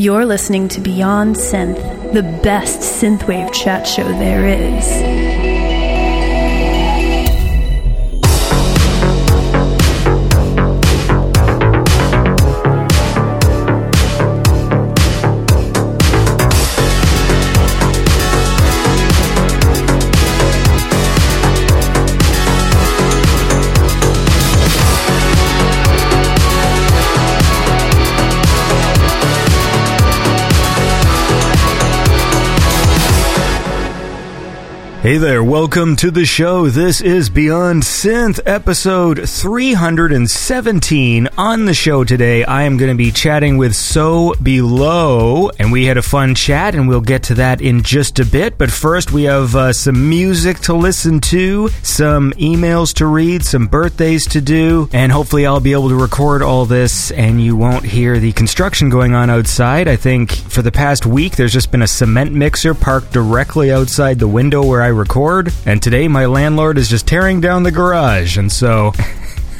You're listening to Beyond Synth, the best synthwave chat show there is. Hey there, welcome to the show. This is Beyond Synth, episode 317. On the show today, I am going to be chatting with So Below, and we had a fun chat, and we'll get to that in just a bit. But first, we have uh, some music to listen to, some emails to read, some birthdays to do, and hopefully, I'll be able to record all this, and you won't hear the construction going on outside. I think for the past week, there's just been a cement mixer parked directly outside the window where I record, and today my landlord is just tearing down the garage, and so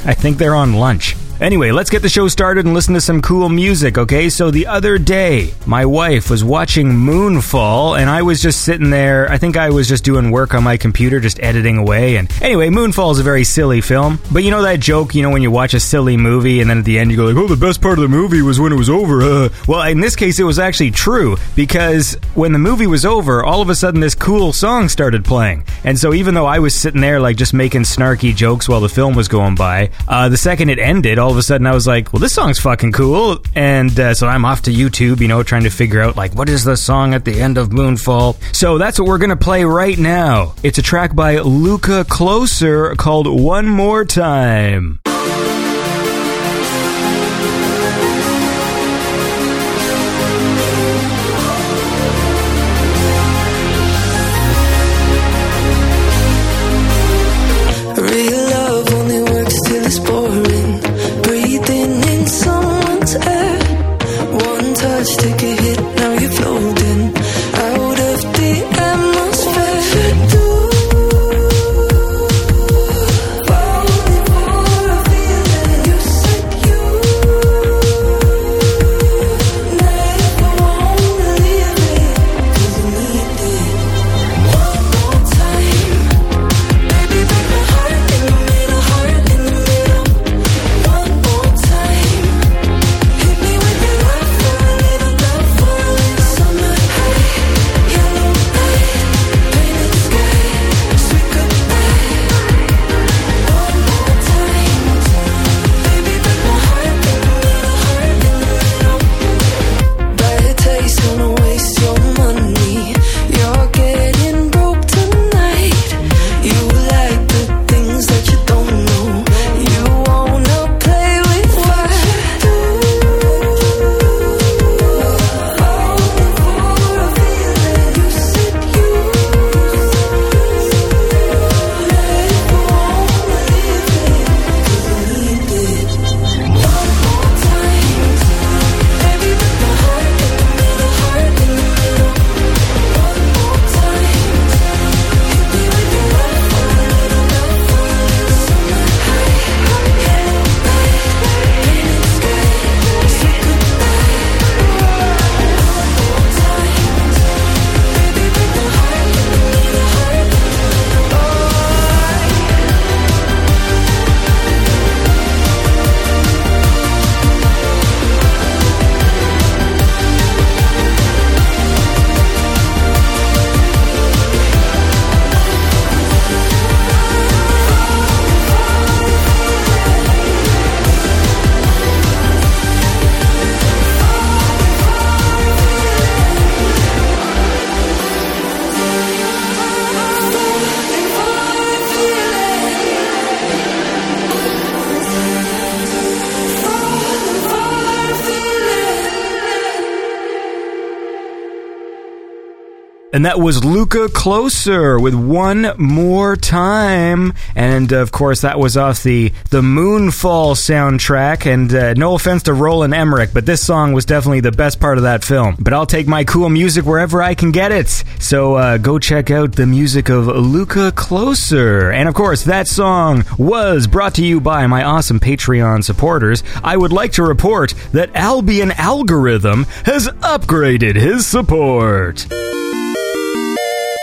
I think they're on lunch. Anyway, let's get the show started and listen to some cool music, okay? So the other day, my wife was watching Moonfall, and I was just sitting there. I think I was just doing work on my computer, just editing away. And anyway, Moonfall is a very silly film. But you know that joke, you know, when you watch a silly movie and then at the end you go like, oh, the best part of the movie was when it was over. Uh. Well, in this case, it was actually true because when the movie was over, all of a sudden this cool song started playing. And so even though I was sitting there like just making snarky jokes while the film was going by, uh, the second it ended, all all of a sudden I was like, well, this song's fucking cool. And uh, so I'm off to YouTube, you know, trying to figure out, like, what is the song at the end of Moonfall? So that's what we're going to play right now. It's a track by Luca Closer called One More Time. And that was Luca Closer with One More Time. And of course, that was off the, the Moonfall soundtrack. And uh, no offense to Roland Emmerich, but this song was definitely the best part of that film. But I'll take my cool music wherever I can get it. So uh, go check out the music of Luca Closer. And of course, that song was brought to you by my awesome Patreon supporters. I would like to report that Albion Algorithm has upgraded his support.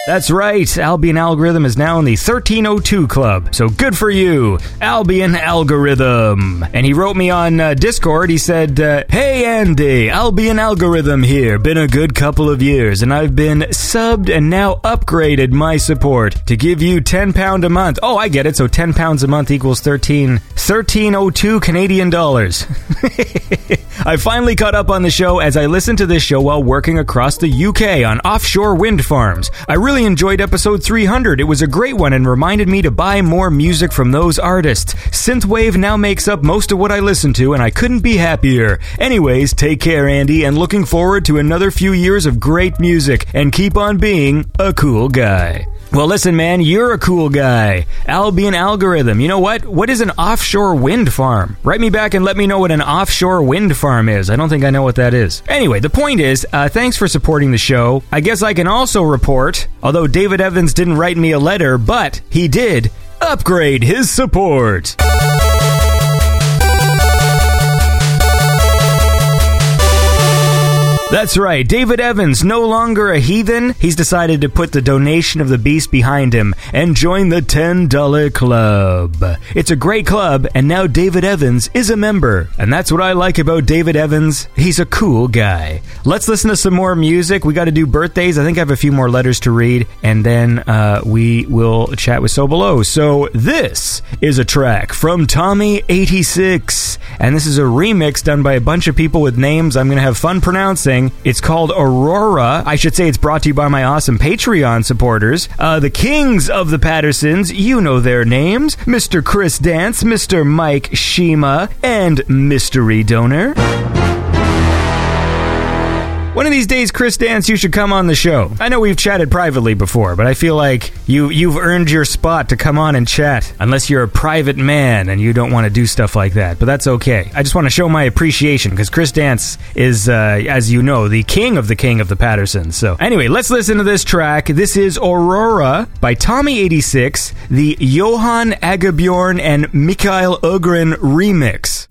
That's right, Albion Algorithm is now in the 1302 Club, so good for you, Albion Algorithm. And he wrote me on uh, Discord, he said, uh, Hey Andy, Albion Algorithm here, been a good couple of years, and I've been subbed and now upgraded my support to give you £10 a month. Oh, I get it, so £10 a month equals 13, 1302 Canadian dollars. I finally caught up on the show as I listened to this show while working across the UK on offshore wind farms. I really enjoyed episode 300. It was a great one and reminded me to buy more music from those artists. Synthwave now makes up most of what I listen to, and I couldn't be happier. Anyways, take care, Andy, and looking forward to another few years of great music, and keep on being a cool guy. Well, listen, man, you're a cool guy. Albion Algorithm. You know what? What is an offshore wind farm? Write me back and let me know what an offshore wind farm is. I don't think I know what that is. Anyway, the point is, uh, thanks for supporting the show. I guess I can also report, although David Evans didn't write me a letter, but he did upgrade his support. That's right. David Evans, no longer a heathen, he's decided to put the donation of the beast behind him and join the $10 club. It's a great club, and now David Evans is a member. And that's what I like about David Evans. He's a cool guy. Let's listen to some more music. We got to do birthdays. I think I have a few more letters to read, and then uh, we will chat with So Below. So this is a track from Tommy86, and this is a remix done by a bunch of people with names I'm going to have fun pronouncing. It's called Aurora. I should say it's brought to you by my awesome Patreon supporters. Uh, the Kings of the Pattersons, you know their names Mr. Chris Dance, Mr. Mike Shima, and Mystery Donor. One of these days, Chris Dance, you should come on the show. I know we've chatted privately before, but I feel like you you've earned your spot to come on and chat. Unless you're a private man and you don't want to do stuff like that, but that's okay. I just want to show my appreciation because Chris Dance is, uh, as you know, the king of the king of the Pattersons. So anyway, let's listen to this track. This is Aurora by Tommy86, the Johan Agebjörn and Mikael Ögren remix.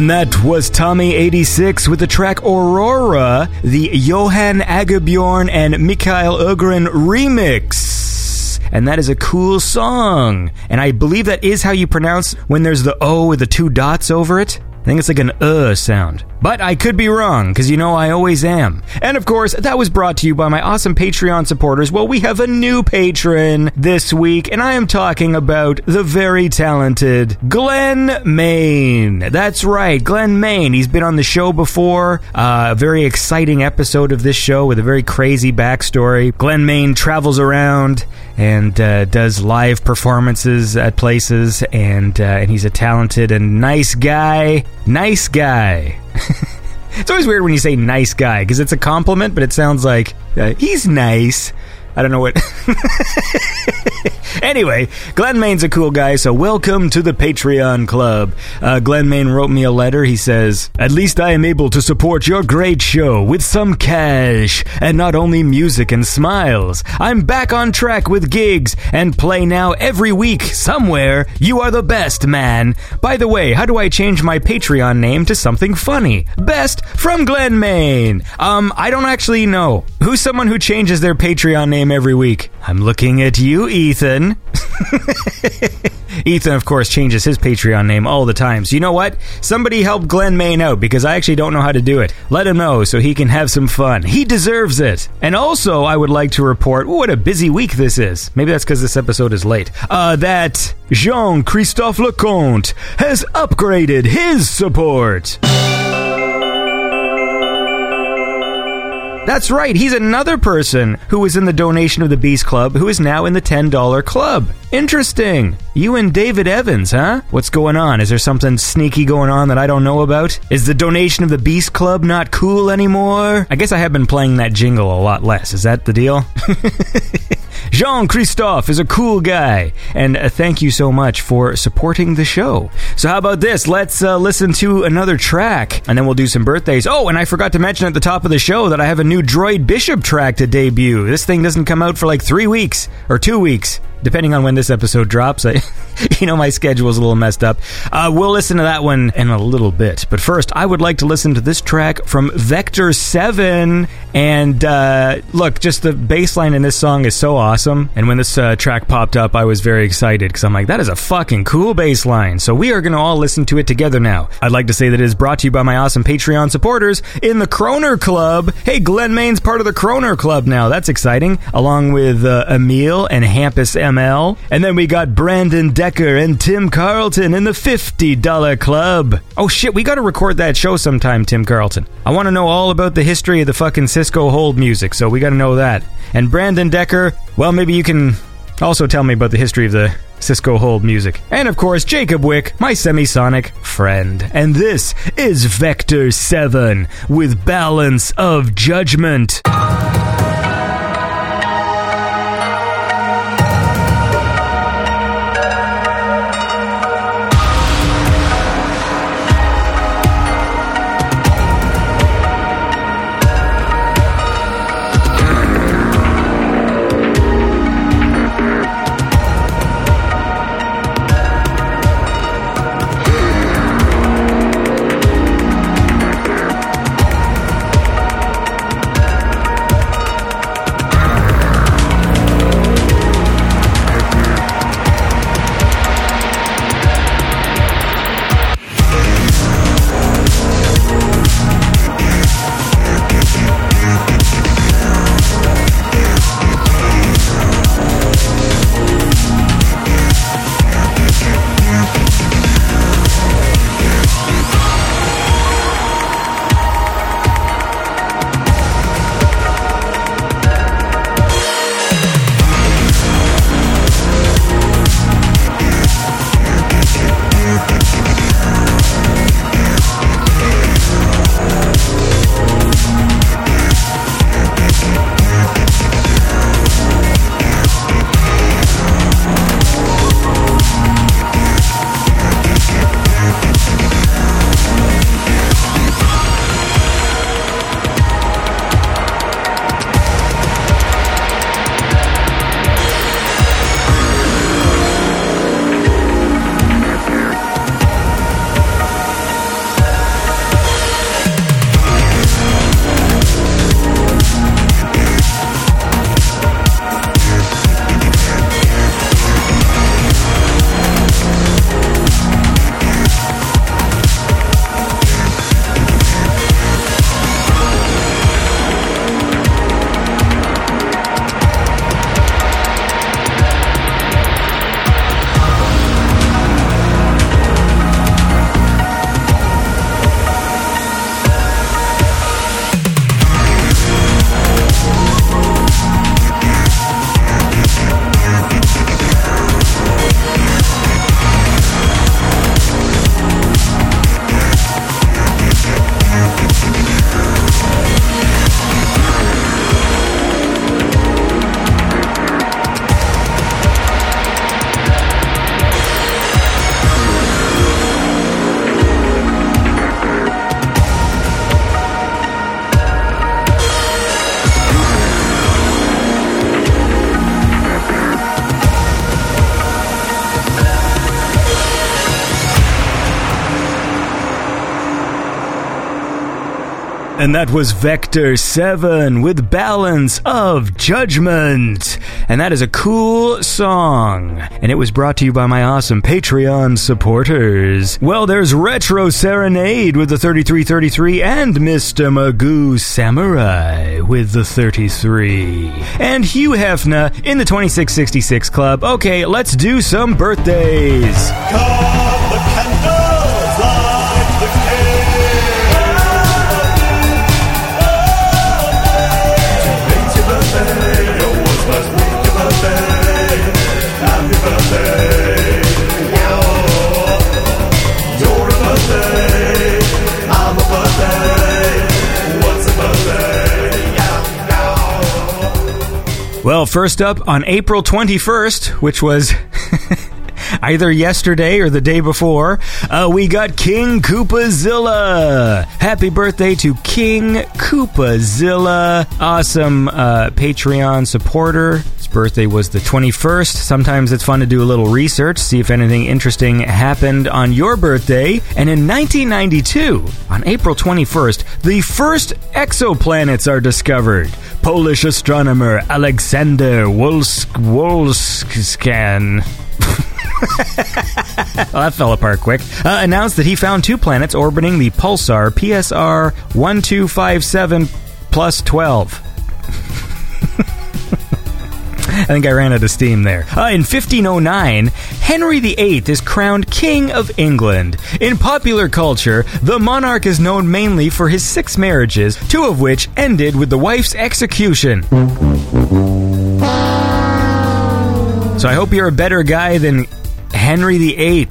And that was Tommy86 with the track Aurora, the Johan Agebjörn and Mikael Ögren remix. And that is a cool song. And I believe that is how you pronounce when there's the O with the two dots over it. I think it's like an uh sound. But I could be wrong, because you know I always am. And of course, that was brought to you by my awesome Patreon supporters. Well, we have a new patron this week, and I am talking about the very talented Glenn Main. That's right, Glenn Main. He's been on the show before. Uh, a very exciting episode of this show with a very crazy backstory. Glenn Main travels around and uh, does live performances at places, and uh, and he's a talented and nice guy. Nice guy. it's always weird when you say nice guy because it's a compliment, but it sounds like uh, he's nice. I don't know what. anyway, Glenn Main's a cool guy, so welcome to the Patreon Club. Uh, Glenn wrote me a letter. He says, At least I am able to support your great show with some cash, and not only music and smiles. I'm back on track with gigs and play now every week somewhere. You are the best, man. By the way, how do I change my Patreon name to something funny? Best from Glenn Main. Um, I don't actually know. Who's someone who changes their Patreon name every week. I'm looking at you, Ethan. Ethan, of course, changes his Patreon name all the time. So you know what? Somebody help Glenn Main out because I actually don't know how to do it. Let him know so he can have some fun. He deserves it. And also, I would like to report what a busy week this is. Maybe that's because this episode is late. Uh, that Jean Christophe Leconte has upgraded his support. That's right, he's another person who was in the donation of the Beast Club who is now in the $10 club. Interesting. You and David Evans, huh? What's going on? Is there something sneaky going on that I don't know about? Is the donation of the Beast Club not cool anymore? I guess I have been playing that jingle a lot less. Is that the deal? Jean Christophe is a cool guy, and uh, thank you so much for supporting the show. So, how about this? Let's uh, listen to another track, and then we'll do some birthdays. Oh, and I forgot to mention at the top of the show that I have a new Droid Bishop track to debut. This thing doesn't come out for like three weeks or two weeks depending on when this episode drops. I, you know, my schedule's a little messed up. Uh, we'll listen to that one in a little bit. But first, I would like to listen to this track from Vector 7. And uh, look, just the bass line in this song is so awesome. And when this uh, track popped up, I was very excited because I'm like, that is a fucking cool bass line. So we are going to all listen to it together now. I'd like to say that it is brought to you by my awesome Patreon supporters in the Kroner Club. Hey, Glenn Main's part of the Kroner Club now. That's exciting. Along with uh, Emil and Hampus ML. And then we got Brandon Decker and Tim Carlton in the $50 club. Oh shit, we gotta record that show sometime, Tim Carlton. I wanna know all about the history of the fucking Cisco Hold music, so we gotta know that. And Brandon Decker, well, maybe you can also tell me about the history of the Cisco Hold music. And of course, Jacob Wick, my semisonic friend. And this is Vector 7 with Balance of Judgment. And that was Vector 7 with Balance of Judgment. And that is a cool song. And it was brought to you by my awesome Patreon supporters. Well, there's Retro Serenade with the 3333 and Mr. Magoo Samurai with the 33. And Hugh Hefner in the 2666 Club. Okay, let's do some birthdays. Cut Well, first up on April 21st, which was either yesterday or the day before, uh, we got King Koopazilla. Happy birthday to King Koopazilla. Awesome uh, Patreon supporter. His birthday was the 21st. Sometimes it's fun to do a little research, see if anything interesting happened on your birthday. And in 1992, on April 21st, the first exoplanets are discovered. Polish astronomer Alexander Wolsk- Wolskan well, that fell apart quick. Uh, announced that he found two planets orbiting the pulsar PSR 1257 plus 12. I think I ran out of steam there. Uh, in 1509, Henry VIII is crowned King of England. In popular culture, the monarch is known mainly for his six marriages, two of which ended with the wife's execution. So I hope you're a better guy than Henry VIII,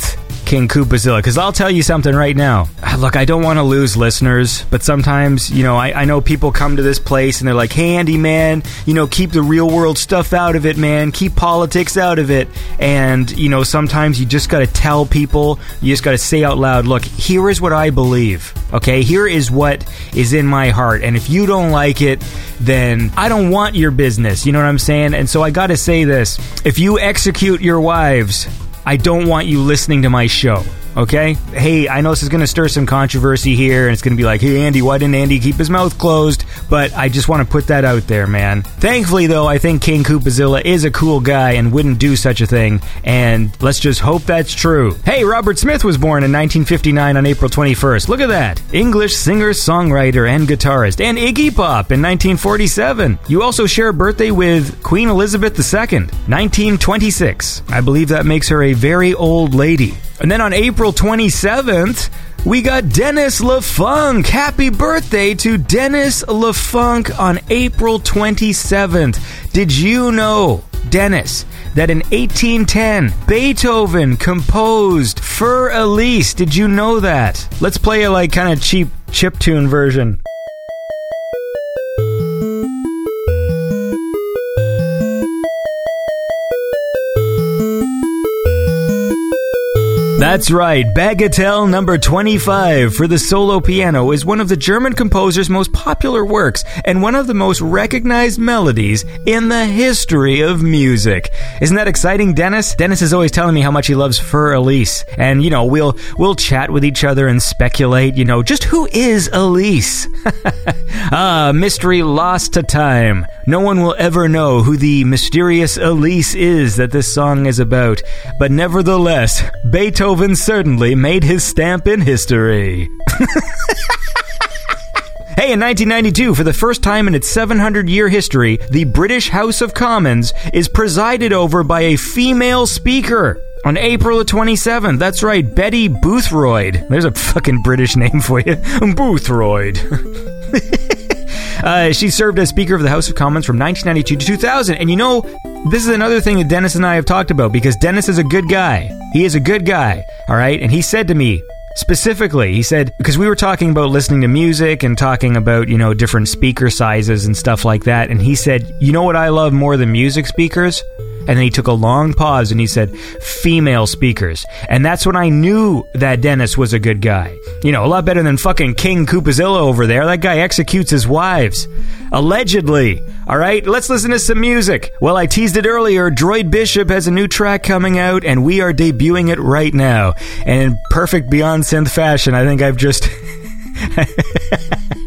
King Koopazilla, because I'll tell you something right now. Look, I don't want to lose listeners, but sometimes, you know, I, I know people come to this place and they're like, hey, Andy, man, you know, keep the real world stuff out of it, man. Keep politics out of it. And, you know, sometimes you just got to tell people, you just got to say out loud, look, here is what I believe. Okay, here is what is in my heart. And if you don't like it, then I don't want your business. You know what I'm saying? And so I got to say this if you execute your wives, I don't want you listening to my show. Okay? Hey, I know this is going to stir some controversy here, and it's going to be like, hey, Andy, why didn't Andy keep his mouth closed? But I just want to put that out there, man. Thankfully, though, I think King Koopazilla is a cool guy and wouldn't do such a thing, and let's just hope that's true. Hey, Robert Smith was born in 1959 on April 21st. Look at that. English singer, songwriter, and guitarist, and Iggy Pop in 1947. You also share a birthday with Queen Elizabeth II, 1926. I believe that makes her a very old lady. And then on April 27th, we got Dennis LaFunk. Happy birthday to Dennis LaFunk on April 27th. Did you know, Dennis, that in 1810, Beethoven composed Fur Elise? Did you know that? Let's play a like kind of cheap chiptune version. That's right, Bagatelle number 25 for the solo piano is one of the German composer's most popular works and one of the most recognized melodies in the history of music. Isn't that exciting, Dennis? Dennis is always telling me how much he loves Fur Elise. And, you know, we'll we'll chat with each other and speculate, you know, just who is Elise? ah, mystery lost to time. No one will ever know who the mysterious Elise is that this song is about. But nevertheless, Beethoven certainly made his stamp in history. Hey, in 1992, for the first time in its 700 year history, the British House of Commons is presided over by a female speaker. On April 27th, that's right, Betty Boothroyd. There's a fucking British name for you. Boothroyd. Uh, she served as Speaker of the House of Commons from 1992 to 2000. And you know, this is another thing that Dennis and I have talked about because Dennis is a good guy. He is a good guy, all right? And he said to me, Specifically, he said, because we were talking about listening to music and talking about, you know, different speaker sizes and stuff like that. And he said, You know what I love more than music speakers? And then he took a long pause and he said, female speakers. And that's when I knew that Dennis was a good guy. You know, a lot better than fucking King Koopazilla over there. That guy executes his wives. Allegedly. Alright, let's listen to some music. Well, I teased it earlier. Droid Bishop has a new track coming out and we are debuting it right now. And in perfect Beyond Synth fashion, I think I've just.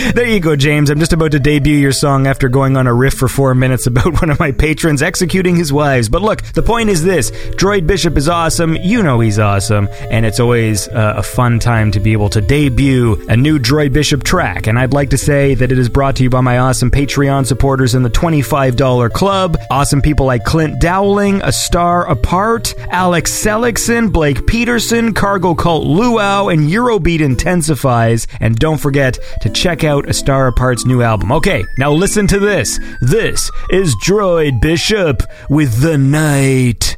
There you go, James. I'm just about to debut your song after going on a riff for four minutes about one of my patrons executing his wives. But look, the point is this Droid Bishop is awesome. You know he's awesome. And it's always uh, a fun time to be able to debut a new Droid Bishop track. And I'd like to say that it is brought to you by my awesome Patreon supporters in the $25 club. Awesome people like Clint Dowling, A Star Apart, Alex Seligson, Blake Peterson, Cargo Cult Luau, and Eurobeat Intensifies. And don't forget to check out A Star Apart's new album. Okay, now listen to this. This is Droid Bishop with The Night.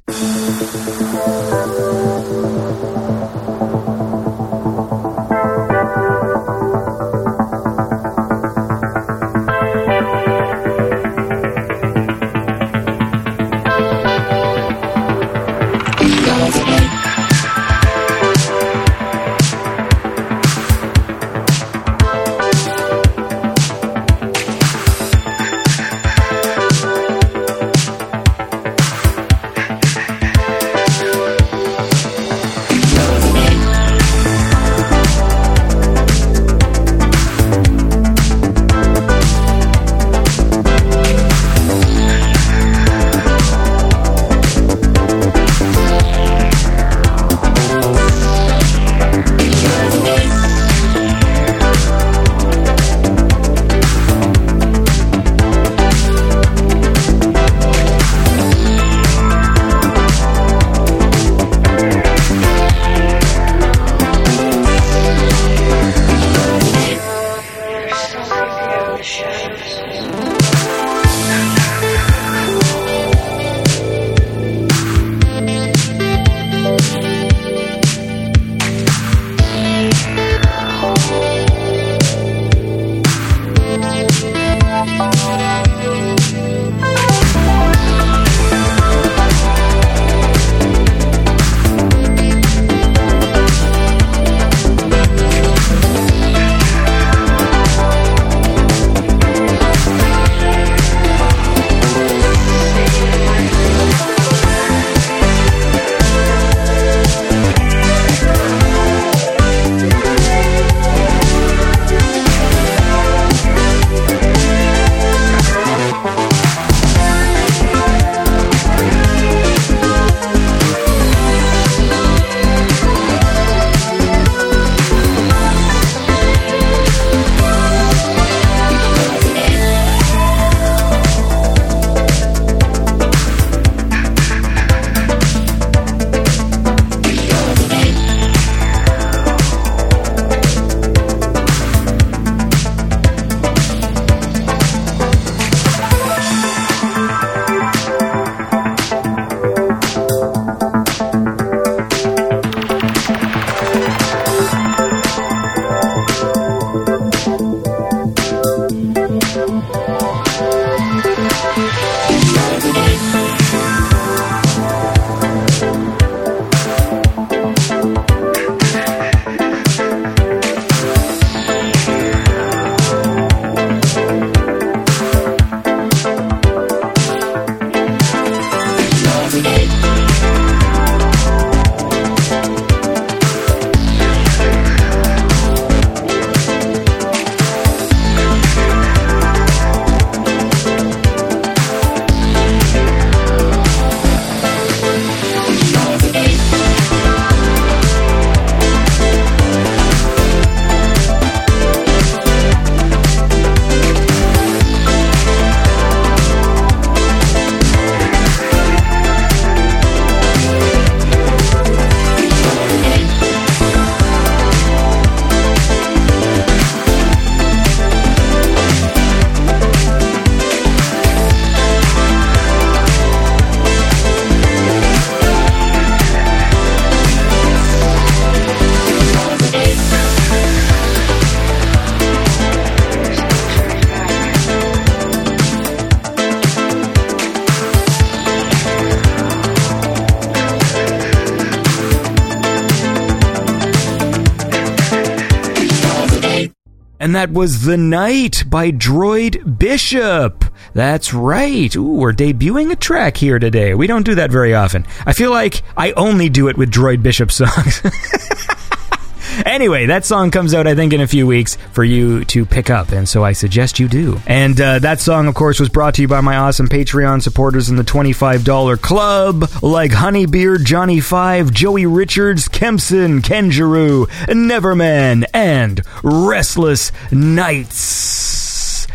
That was The Night by Droid Bishop. That's right. Ooh, we're debuting a track here today. We don't do that very often. I feel like I only do it with Droid Bishop songs. anyway, that song comes out, I think, in a few weeks for you to pick up, and so I suggest you do. And uh, that song, of course, was brought to you by my awesome Patreon supporters in the $25 club, like Honeybeard, Johnny Five, Joey Richards, Kempson, Kenjuru, Neverman, and Restless Nights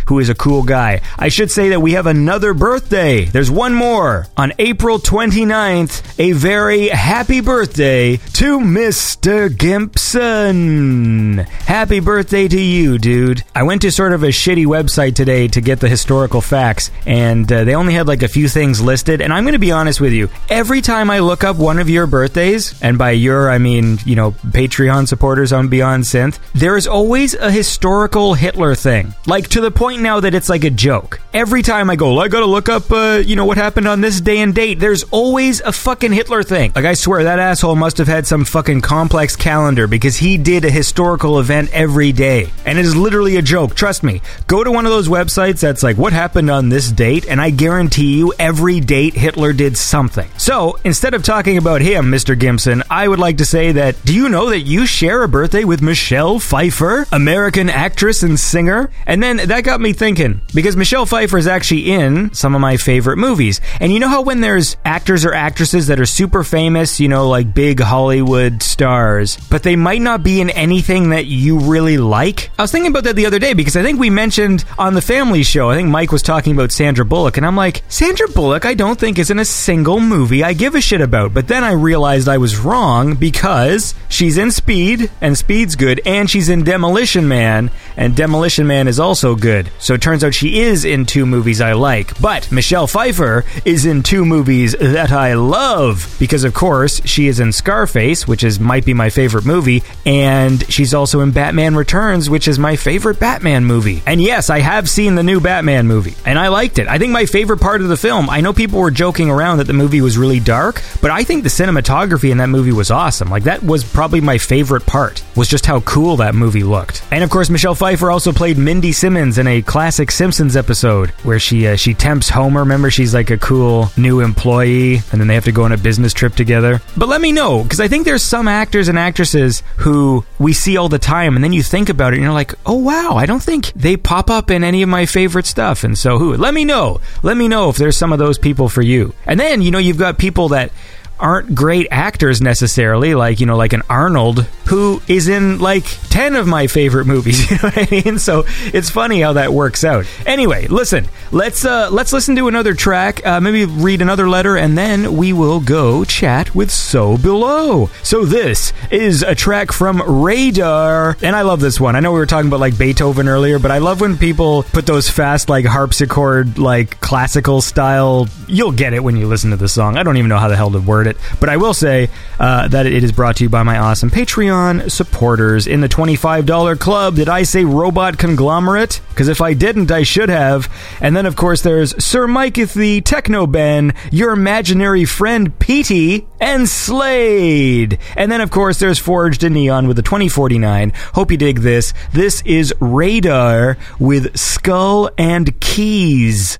who is a cool guy. I should say that we have another birthday. There's one more. On April 29th, a very happy birthday to Mr. Gimpson. Happy birthday to you, dude. I went to sort of a shitty website today to get the historical facts, and uh, they only had like a few things listed. And I'm going to be honest with you. Every time I look up one of your birthdays, and by your, I mean, you know, Patreon supporters on Beyond Synth, there is always a historical Hitler thing. Like to the point now that it's like a joke. Every time I go, I gotta look up, uh, you know, what happened on this day and date, there's always a fucking Hitler thing. Like, I swear, that asshole must have had some fucking complex calendar because he did a historical event every day. And it is literally a joke. Trust me. Go to one of those websites that's like, what happened on this date? And I guarantee you, every date Hitler did something. So, instead of talking about him, Mr. Gimson, I would like to say that, do you know that you share a birthday with Michelle Pfeiffer, American actress and singer? And then that got me thinking because Michelle Pfeiffer is actually in some of my favorite movies. And you know how when there's actors or actresses that are super famous, you know, like big Hollywood stars, but they might not be in anything that you really like? I was thinking about that the other day because I think we mentioned on the family show, I think Mike was talking about Sandra Bullock, and I'm like, Sandra Bullock, I don't think is in a single movie I give a shit about. But then I realized I was wrong because she's in Speed, and Speed's good, and she's in Demolition Man, and Demolition Man is also good. So it turns out she is in two movies I like. But Michelle Pfeiffer is in two movies that I love because, of course, she is in Scarface, which is might be my favorite movie, and she's also in Batman Returns, which is my favorite Batman movie. And yes, I have seen the new Batman movie, and I liked it. I think my favorite part of the film. I know people were joking around that the movie was really dark, but I think the cinematography in that movie was awesome. Like that was probably my favorite part. Was just how cool that movie looked. And of course, Michelle Pfeiffer also played Mindy Simmons in a classic Simpsons episode where she uh, she tempts Homer. Remember, she's like a cool new employee, and then they have to go on a business trip together. But let me know because I think there's some actors and actresses who we see all the time, and then you think about it, and you're like, oh wow, I don't think they pop up in any of my favorite stuff. And so, who? Let me know. Let me know if there's some of those people for you. And then you know you've got people that aren't great actors necessarily, like, you know, like an Arnold, who is in like 10 of my favorite movies. You know what I mean? So it's funny how that works out. Anyway, listen, let's uh let's listen to another track, uh, maybe read another letter, and then we will go chat with So Below. So this is a track from Radar, and I love this one. I know we were talking about like Beethoven earlier, but I love when people put those fast like harpsichord like classical style. You'll get it when you listen to the song. I don't even know how the hell to word it, but I will say uh, that it is brought to you by my awesome Patreon supporters in the $25 club. Did I say robot conglomerate? Because if I didn't, I should have. And then, of course, there's Sir Micah the Techno Ben, your imaginary friend Petey, and Slade. And then, of course, there's Forged in Neon with the 2049. Hope you dig this. This is Radar with Skull and Keys.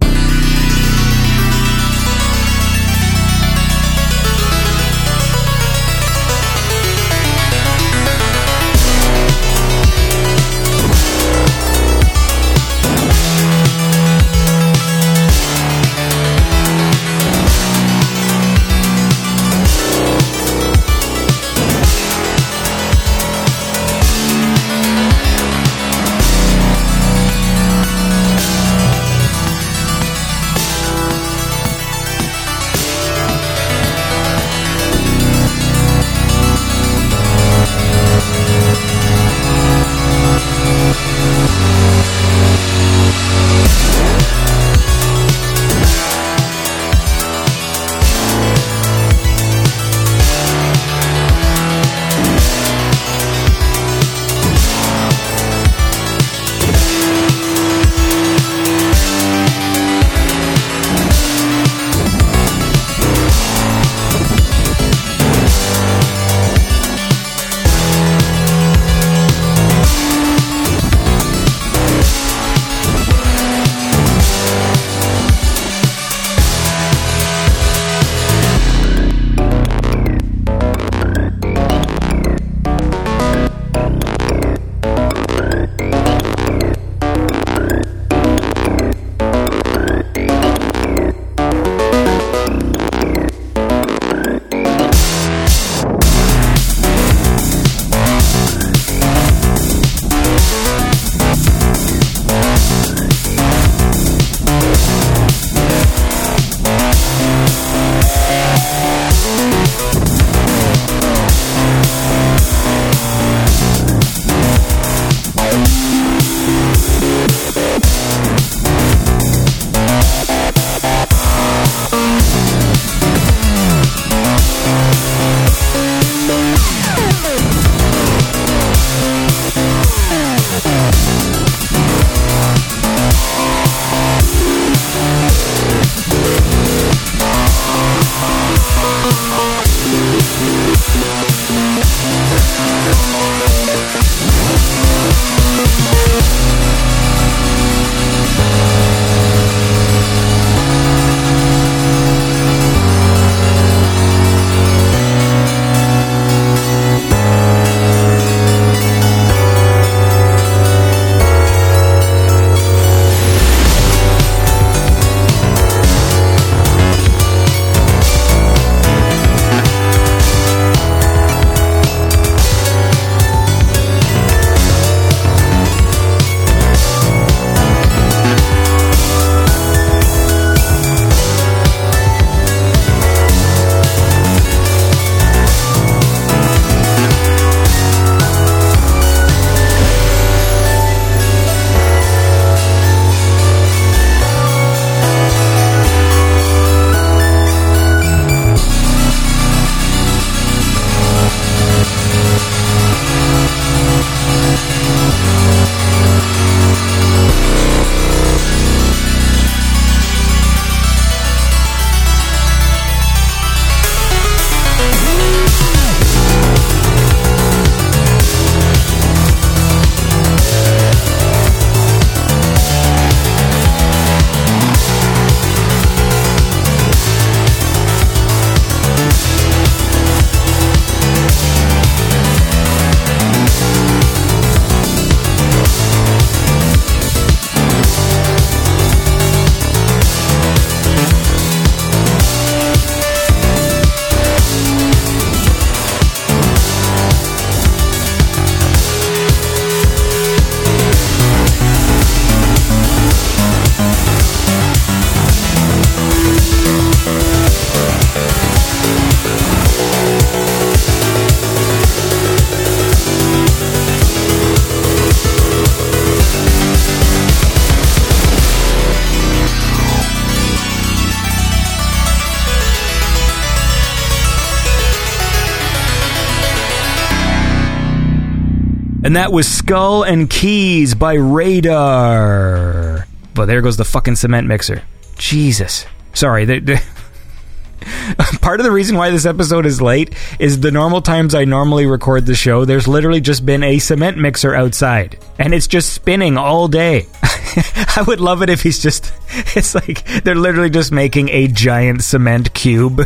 And that was Skull and Keys by Radar. But there goes the fucking cement mixer. Jesus. Sorry. They, they Part of the reason why this episode is late is the normal times I normally record the show, there's literally just been a cement mixer outside. And it's just spinning all day. I would love it if he's just. It's like they're literally just making a giant cement cube.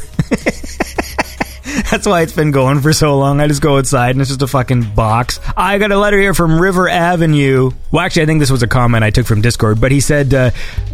That's why it's been going for so long. I just go outside and it's just a fucking box. I got a letter here from River Avenue. Well, actually, I think this was a comment I took from Discord, but he said, uh,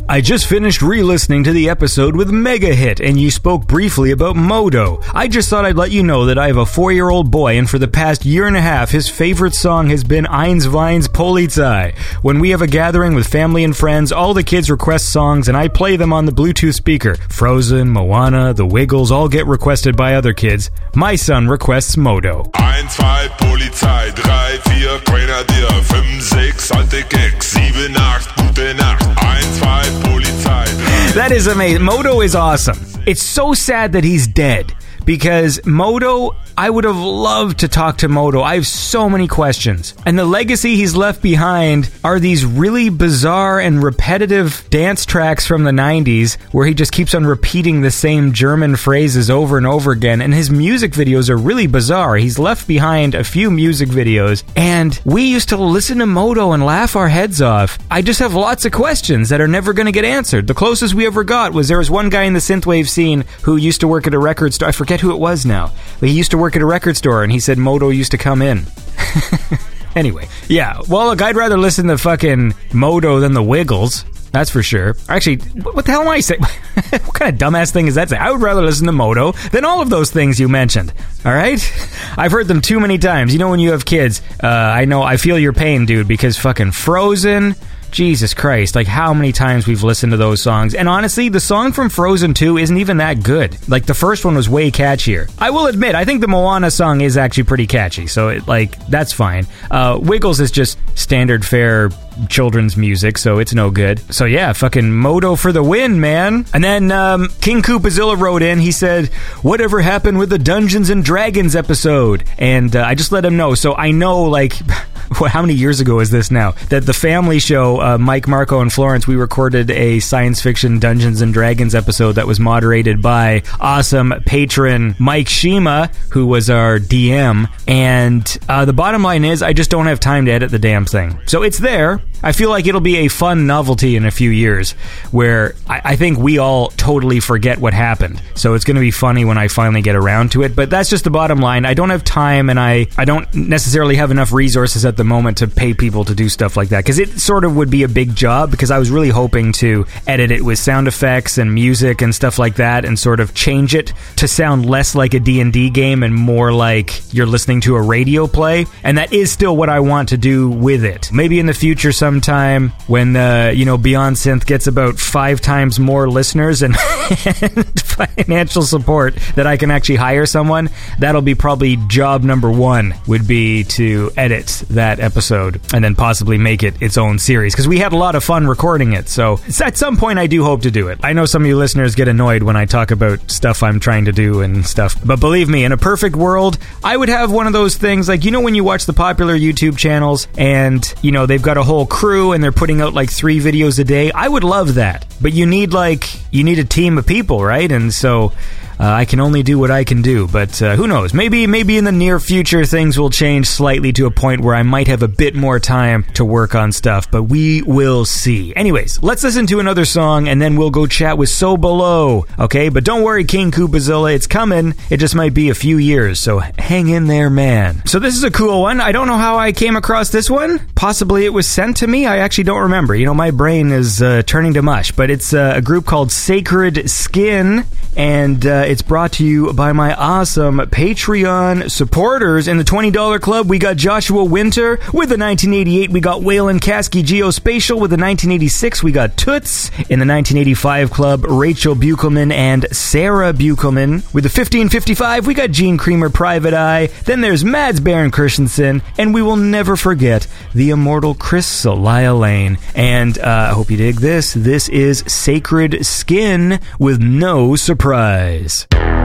I just finished re listening to the episode with Mega Hit, and you spoke briefly about Modo. I just thought I'd let you know that I have a four year old boy, and for the past year and a half, his favorite song has been Eins Weins Polizei. When we have a gathering with family and friends, all the kids request songs, and I play them on the Bluetooth speaker. Frozen, Moana, The Wiggles all get requested by other kids. My son requests Modo. 1, 2, Polizei, 3, 4, Grenadier, 5, 6, alte Keks, 7, 8, gute Nacht, 1, 2, Polizei, That is amazing. Modo is awesome. It's so sad that he's dead because Modo, I would have loved to talk to Modo. I have so many questions. And the legacy he's left behind are these really bizarre and repetitive dance tracks from the 90s where he just keeps on repeating the same German phrases over and over again. And his music videos are really bizarre. He's left behind a few music videos, and we used to listen to Modo and laugh our heads off. I just have lots of questions that are never going to get answered. The closest we ever got was there was one guy in the synthwave scene who used to work at a record store. I forget who it was now, he used to work at a record store, and he said Modo used to come in. anyway, yeah. Well, look, I'd rather listen to fucking Modo than the Wiggles. That's for sure. Actually, what the hell am I saying? what kind of dumbass thing is that? I would rather listen to Modo than all of those things you mentioned. All right? I've heard them too many times. You know, when you have kids, uh, I know, I feel your pain, dude, because fucking Frozen. Jesus Christ, like how many times we've listened to those songs. And honestly, the song from Frozen 2 isn't even that good. Like the first one was way catchier. I will admit, I think the Moana song is actually pretty catchy, so it, like that's fine. Uh, Wiggles is just standard fare children's music, so it's no good. So yeah, fucking Modo for the win, man. And then um, King Koopazilla wrote in. He said, "Whatever happened with the Dungeons and Dragons episode?" And uh, I just let him know. So I know, like, how many years ago is this now? That the family show, uh, Mike, Marco, and Florence, we recorded a science fiction Dungeons and Dragons episode that was moderated by awesome patron Mike Shima, who was our DM. And uh, the bottom line is, I just don't have time to edit the damn thing. So it's there. I feel like it'll be a fun novelty in a few years where I, I think we all totally forget what happened. So it's going to be funny when I finally get around to it. But that's just the bottom line. I don't have time and I, I don't necessarily have enough resources at the moment to pay people to do stuff like that because it sort of would be a big job because I was really hoping to edit it with sound effects and music and stuff like that and sort of change it to sound less like a D&D game and more like you're listening to a radio play. And that is still what I want to do with it. Maybe in the future sometime when uh, you know Beyond Synth gets about five times more listeners and, and financial support that I can actually hire someone, that'll be probably job number one would be to edit that episode and then possibly make it its own series because we had a lot of fun recording it. So at some point, I do hope to do it. I know some of you listeners get annoyed when I talk about stuff I'm trying to do and stuff, but believe me, in a perfect world, I would have one of those things like you know when you watch the popular YouTube channels and you know they've got a whole crew and they're putting out like three videos a day. I would love that, but you need like you need a team of people, right? And so. Uh, I can only do what I can do, but uh, who knows? Maybe, maybe in the near future things will change slightly to a point where I might have a bit more time to work on stuff. But we will see. Anyways, let's listen to another song, and then we'll go chat with So Below. Okay, but don't worry, King Koopazilla, it's coming. It just might be a few years, so hang in there, man. So this is a cool one. I don't know how I came across this one. Possibly it was sent to me. I actually don't remember. You know, my brain is uh, turning to mush. But it's uh, a group called Sacred Skin, and uh, it's brought to you by my awesome Patreon supporters. In the $20 club, we got Joshua Winter. With the 1988, we got Waylon Kasky Geospatial. With the 1986, we got Toots. In the 1985 club, Rachel Buchelman and Sarah Buchelman. With the 1555, we got Gene Creamer Private Eye. Then there's Mads Baron Christensen. And we will never forget the immortal Chris Celia Lane. And uh, I hope you dig this. This is Sacred Skin with no surprise. Thanks.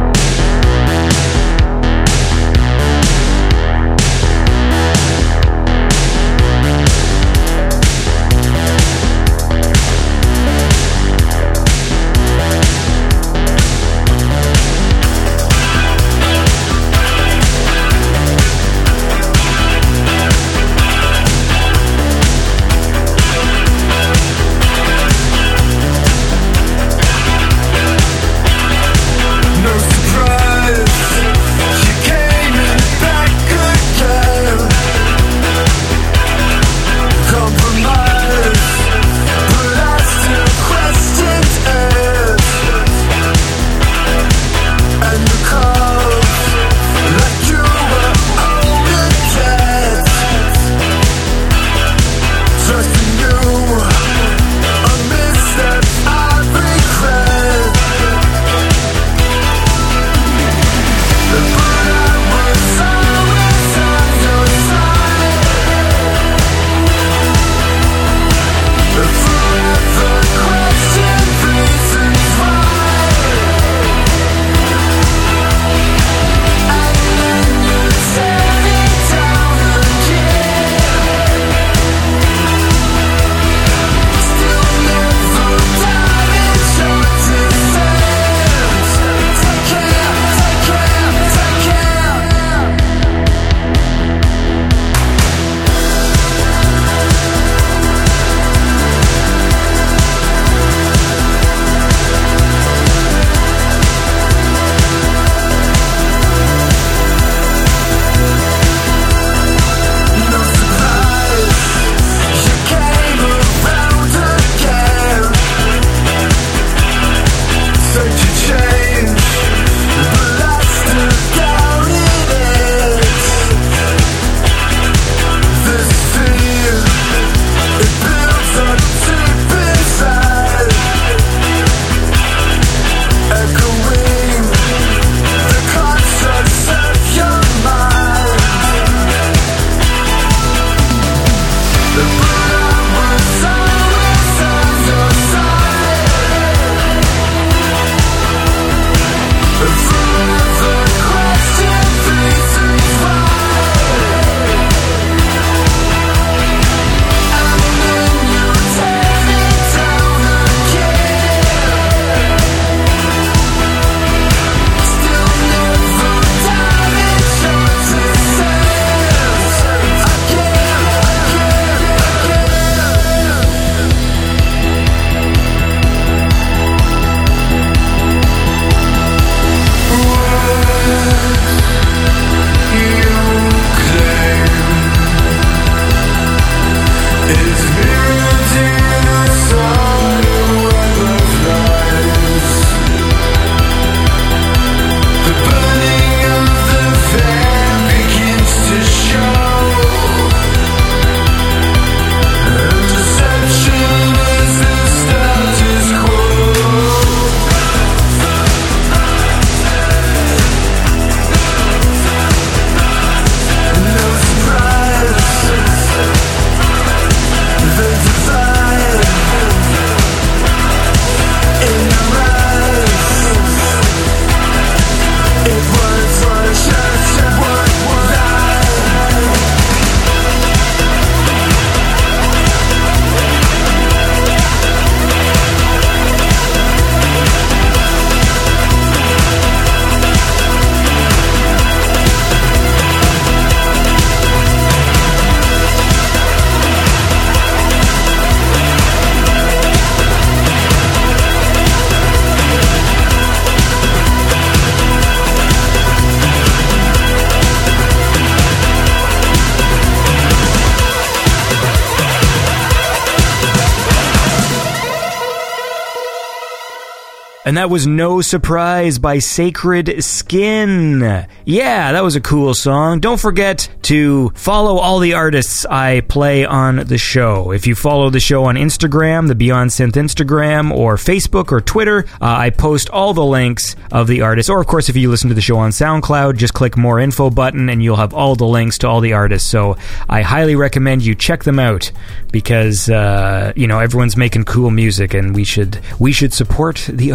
And that was No Surprise by Sacred Skin. Yeah, that was a cool song. Don't forget to follow all the artists I play on the show. If you follow the show on Instagram, the Beyond Synth Instagram, or Facebook or Twitter, uh, I post all the links of the artists. Or, of course, if you listen to the show on SoundCloud, just click More Info button and you'll have all the links to all the artists. So I highly recommend you check them out because, uh, you know, everyone's making cool music and we should, we should support the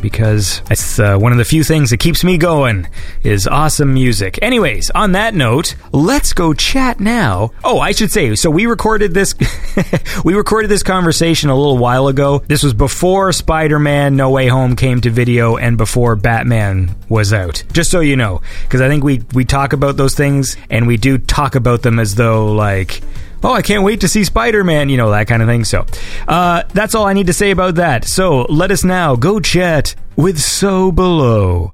because it's uh, one of the few things that keeps me going is awesome music. Anyways, on that note, let's go chat now. Oh, I should say, so we recorded this, we recorded this conversation a little while ago. This was before Spider-Man No Way Home came to video and before Batman was out. Just so you know, because I think we we talk about those things and we do talk about them as though like oh, I can't wait to see Spider Man, you know, that kind of thing. So, uh, that's all I need to say about that. So, let us now go chat with So Below.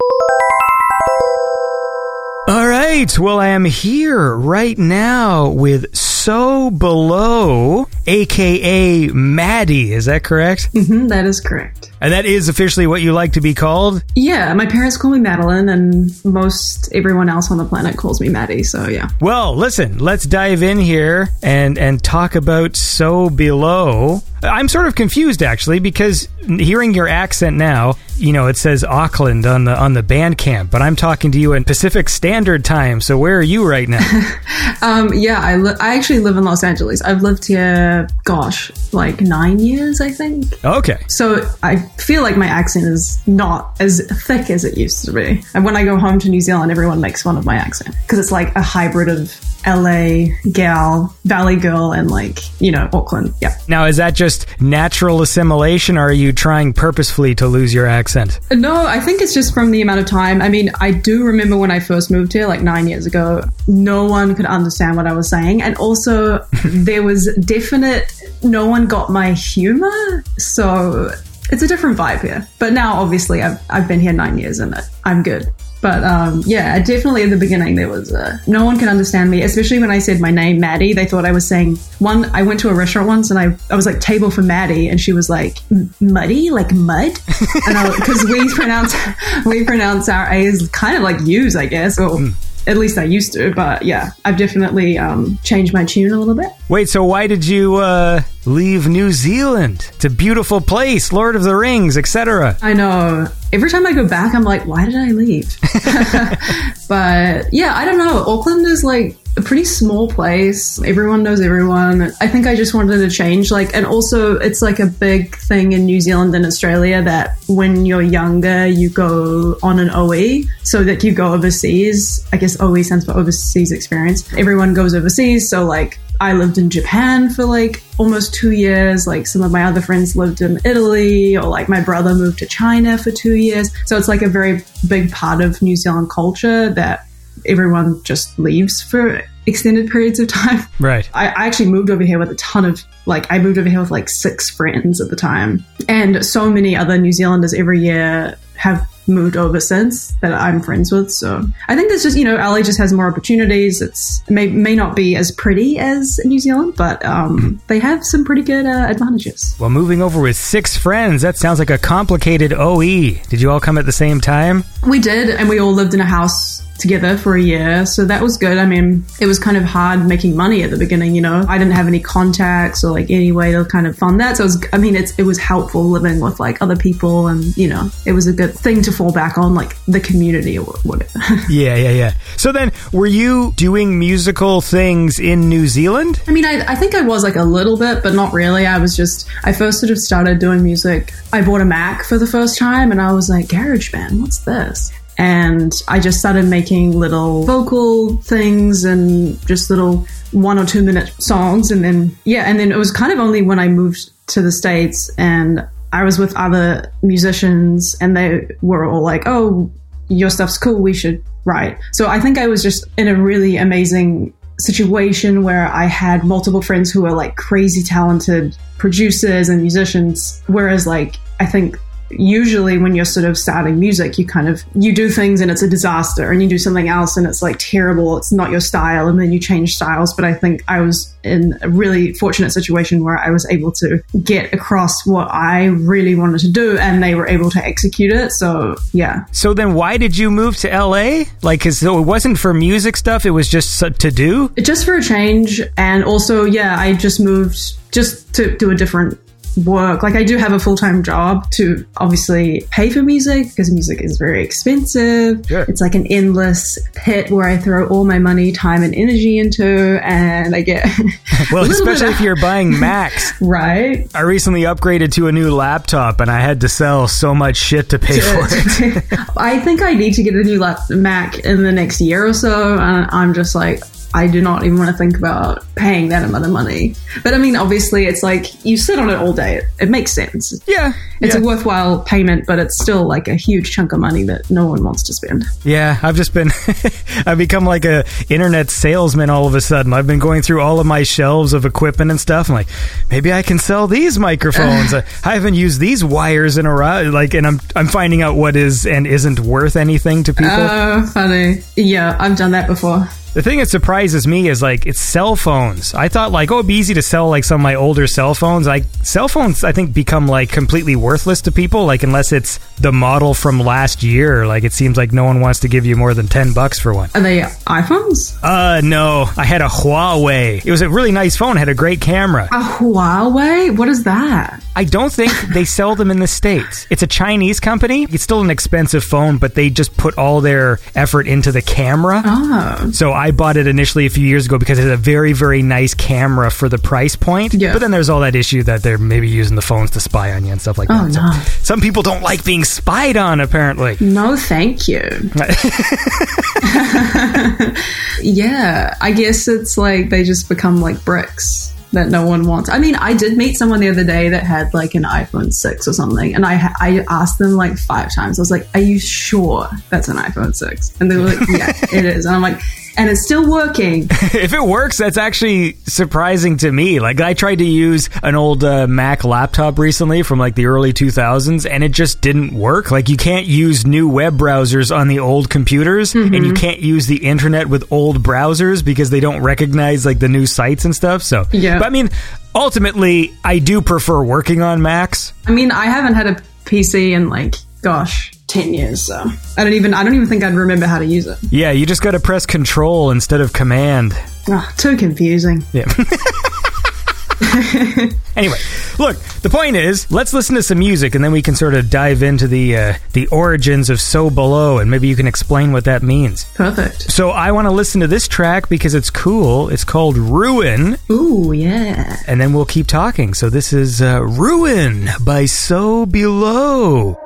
All right, well, I am here right now with So Below, aka Maddie. Is that correct? hmm that is correct. And that is officially what you like to be called? Yeah, my parents call me Madeline, and most everyone else on the planet calls me Maddie. So yeah. Well, listen, let's dive in here and and talk about So Below. I'm sort of confused actually because hearing your accent now, you know, it says Auckland on the on the Bandcamp, but I'm talking to you in Pacific Standard Time. So where are you right now? Um, yeah, I li- I actually live in Los Angeles. I've lived here, gosh, like nine years, I think. okay. So I feel like my accent is not as thick as it used to be. And when I go home to New Zealand, everyone makes fun of my accent because it's like a hybrid of LA gal, Valley girl, and like you know Auckland. Yeah. Now is that just natural assimilation or are you trying purposefully to lose your accent? No, I think it's just from the amount of time. I mean, I do remember when I first moved here, like nine years ago, no one could understand what I was saying. And also, there was definite, no one got my humor. So it's a different vibe here. But now, obviously, I've, I've been here nine years and I'm good. But um, yeah, definitely in the beginning there was uh, no one could understand me, especially when I said my name, Maddie. They thought I was saying one. I went to a restaurant once and I, I was like table for Maddie, and she was like muddy, like mud, because we pronounce we pronounce our A's kind of like U's, I guess, or at least I used to. But yeah, I've definitely um, changed my tune a little bit. Wait, so why did you uh, leave New Zealand? It's a beautiful place, Lord of the Rings, etc. I know. Every time I go back, I'm like, why did I leave? but yeah, I don't know. Auckland is like a pretty small place. Everyone knows everyone. I think I just wanted to change. Like, and also it's like a big thing in New Zealand and Australia that when you're younger, you go on an OE. So that you go overseas. I guess OE stands for overseas experience. Everyone goes overseas. So like, I lived in Japan for like almost two years. Like some of my other friends lived in Italy, or like my brother moved to China for two years. So it's like a very big part of New Zealand culture that everyone just leaves for extended periods of time. Right. I, I actually moved over here with a ton of like I moved over here with like six friends at the time, and so many other New Zealanders every year have moved over since that I'm friends with. So I think there's just you know LA just has more opportunities. It's it may may not be as pretty as New Zealand, but um, they have some pretty good uh, advantages. Well, moving over with six friends, that sounds like a complicated OE. Did you all come at the same time? We did, and we all lived in a house together for a year, so that was good. I mean, it was kind of hard making money at the beginning, you know. I didn't have any contacts or like any way to kind of fund that, so was. I mean, it's it was helpful living with like other people, and you know, it was a good thing to fall back on, like the community or whatever. Yeah, yeah, yeah. So then, were you doing musical things in New Zealand? I mean, I, I think I was like a little bit, but not really. I was just, I first sort of started doing music. I bought a Mac for the first time and I was like, GarageBand, what's this? And I just started making little vocal things and just little one or two minute songs. And then, yeah, and then it was kind of only when I moved to the States and I was with other musicians and they were all like, oh, your stuff's cool, we should write. So I think I was just in a really amazing situation where I had multiple friends who were like crazy talented producers and musicians. Whereas, like, I think usually when you're sort of starting music, you kind of you do things and it's a disaster, and you do something else and it's like terrible. It's not your style, and then you change styles. But I think I was in a really fortunate situation where I was able to get across what I really wanted to do, and they were able to execute it. So yeah, So then, why did you move to LA? Like, because it wasn't for music stuff; it was just to do. just for a change, and also yeah, I just moved just to do a different work. Like I do have a full time job to obviously pay for music because music is very expensive. Sure. It's like an endless pit where I throw all my money, time, and energy into, and I get Well, especially if you're buying Macs. right. I recently upgraded to a new laptop, and I had to sell so much shit to pay for it. I think I need to get a new lap- Mac in the next year or so, and I'm just like. I do not even want to think about paying that amount of money. But I mean, obviously, it's like you sit on it all day. It, it makes sense. Yeah, It's yeah. a worthwhile payment, but it's still like a huge chunk of money that no one wants to spend. Yeah, I've just been I've become like a internet salesman all of a sudden. I've been going through all of my shelves of equipment and stuff. I'm like, maybe I can sell these microphones. I haven't used these wires in a while. Like, and I'm I'm finding out what is and isn't worth anything to people. Oh, funny. Yeah, I've done that before. The thing that surprises me is like it's cell phones. I thought like oh it'd be easy to sell like some of my older cell phones. Like cell phones, I think become like completely worthless to people. Like unless it's the model from last year. Like it seems like no one wants to give you more than ten bucks for one. Are they iPhones? Uh, no. I had a Huawei. It was a really nice phone. Had a great camera. A Huawei? What is that? I don't think they sell them in the States. It's a Chinese company. It's still an expensive phone, but they just put all their effort into the camera. Oh, So I bought it initially a few years ago because it had a very, very nice camera for the price point. Yeah. But then there's all that issue that they're maybe using the phones to spy on you and stuff like Oh, that. So no. some people don't like being spied on, apparently. no, thank you. yeah, I guess it's like they just become like bricks that no one wants. I mean, I did meet someone the other day that had like an iPhone 6 or something, and I I asked them like five times. I was like, "Are you sure that's an iPhone 6?" And they were like, "Yeah, it is." And I'm like, "And it's still working." if it works, that's actually surprising to me. Like I tried to use an old uh, Mac laptop recently from like the early 2000s, and it just didn't work. Like you can't use new web browsers on the old computers, and you can't use the internet with old browsers because they don't recognize like the new sites and stuff. So, Yeah. But I mean, ultimately, I do prefer working on Macs. I mean, I haven't had a PC in like, gosh, 10 years, so I don't even I don't even think I'd remember how to use it. Yeah, you just got to press Control instead of Command. Ah, too confusing. Yeah. anyway, look, the point is, let's listen to some music and then we can sort of dive into the uh, the origins of So Below and maybe you can explain what that means. Perfect. So I want to listen to this track because it's cool. It's called Ruin Ooh, yeah. and then we'll keep talking. So this is uh, Ruin by So Below.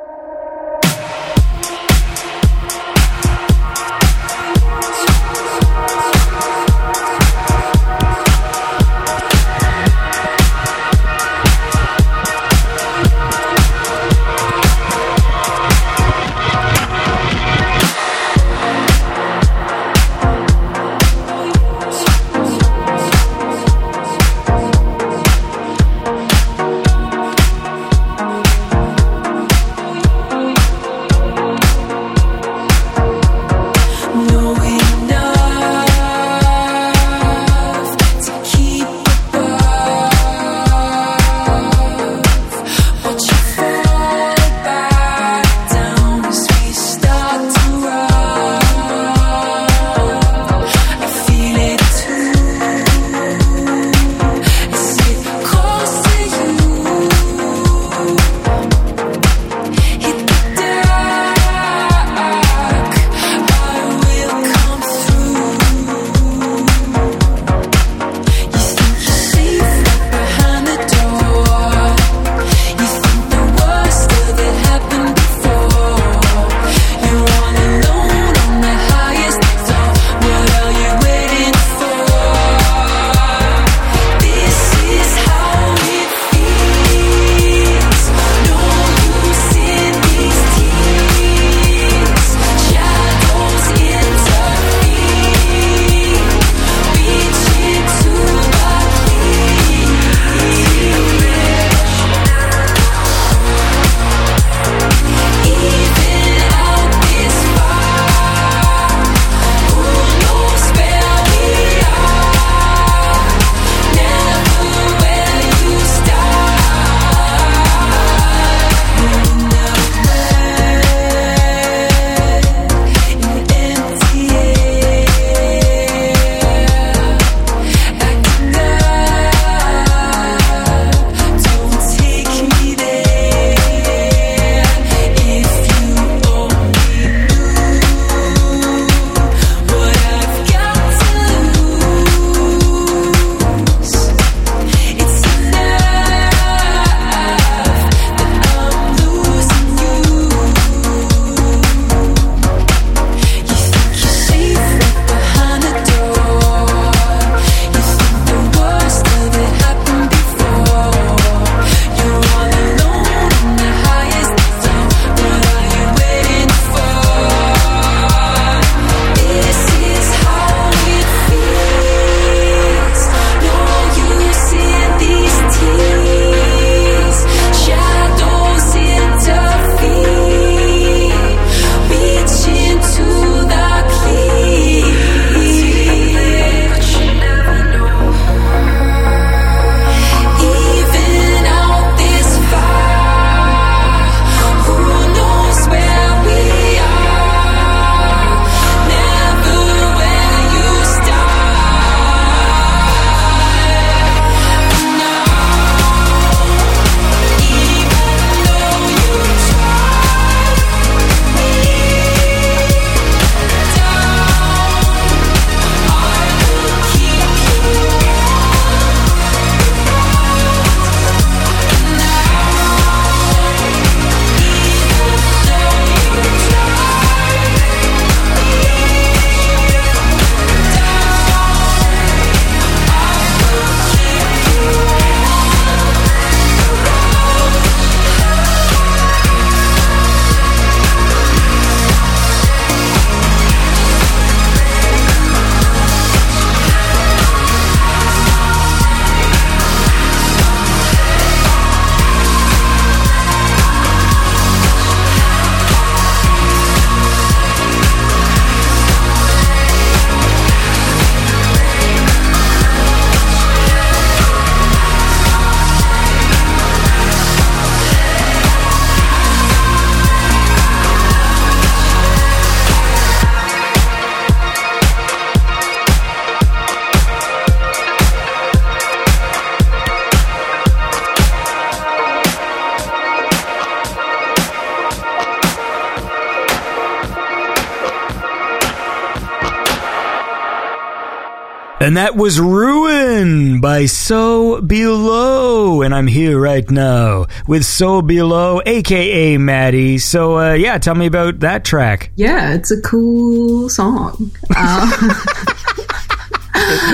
That was Ruin by So Below. And I'm here right now with So Below, aka Maddie. So, uh, yeah, tell me about that track. Yeah, it's a cool song. Uh,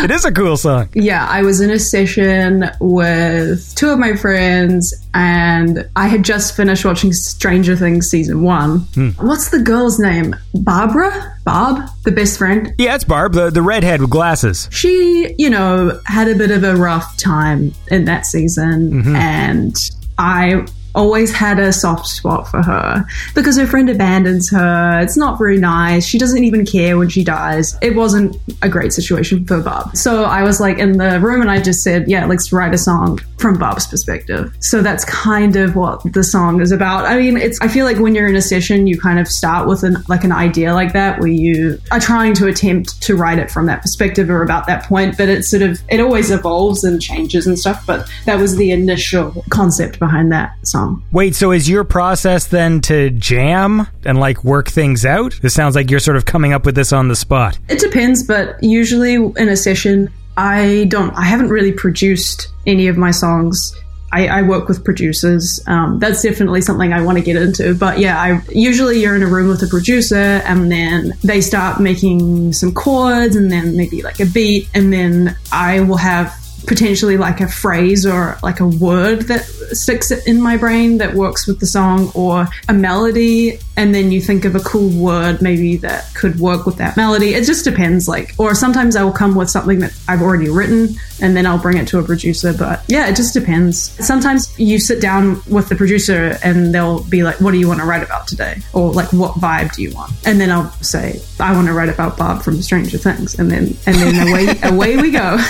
It is a cool song. yeah, I was in a session with two of my friends, and I had just finished watching Stranger Things season one. Hmm. What's the girl's name? Barbara? Barb? The best friend? Yeah, it's Barb, the, the redhead with glasses. she, you know, had a bit of a rough time in that season, mm-hmm. and I always had a soft spot for her because her friend abandons her. It's not very nice. She doesn't even care when she dies. It wasn't a great situation for Bob. So I was like in the room and I just said, yeah, let's write a song from Bob's perspective. So that's kind of what the song is about. I mean, it's I feel like when you're in a session, you kind of start with an like an idea like that where you are trying to attempt to write it from that perspective or about that point, but it sort of it always evolves and changes and stuff, but that was the initial concept behind that song. Wait, so is your process then to jam and like work things out? It sounds like you're sort of coming up with this on the spot. It depends, but usually in a session, I don't, I haven't really produced any of my songs. I, I work with producers. Um, that's definitely something I want to get into. But yeah, I usually you're in a room with a producer, and then they start making some chords, and then maybe like a beat, and then I will have potentially like a phrase or like a word that sticks in my brain that works with the song or a melody and then you think of a cool word maybe that could work with that melody. It just depends like or sometimes i will come with something that i've already written and then i'll bring it to a producer but yeah it just depends. Sometimes you sit down with the producer and they'll be like what do you want to write about today? or like what vibe do you want? And then i'll say i want to write about bob from stranger things and then and then away away we go.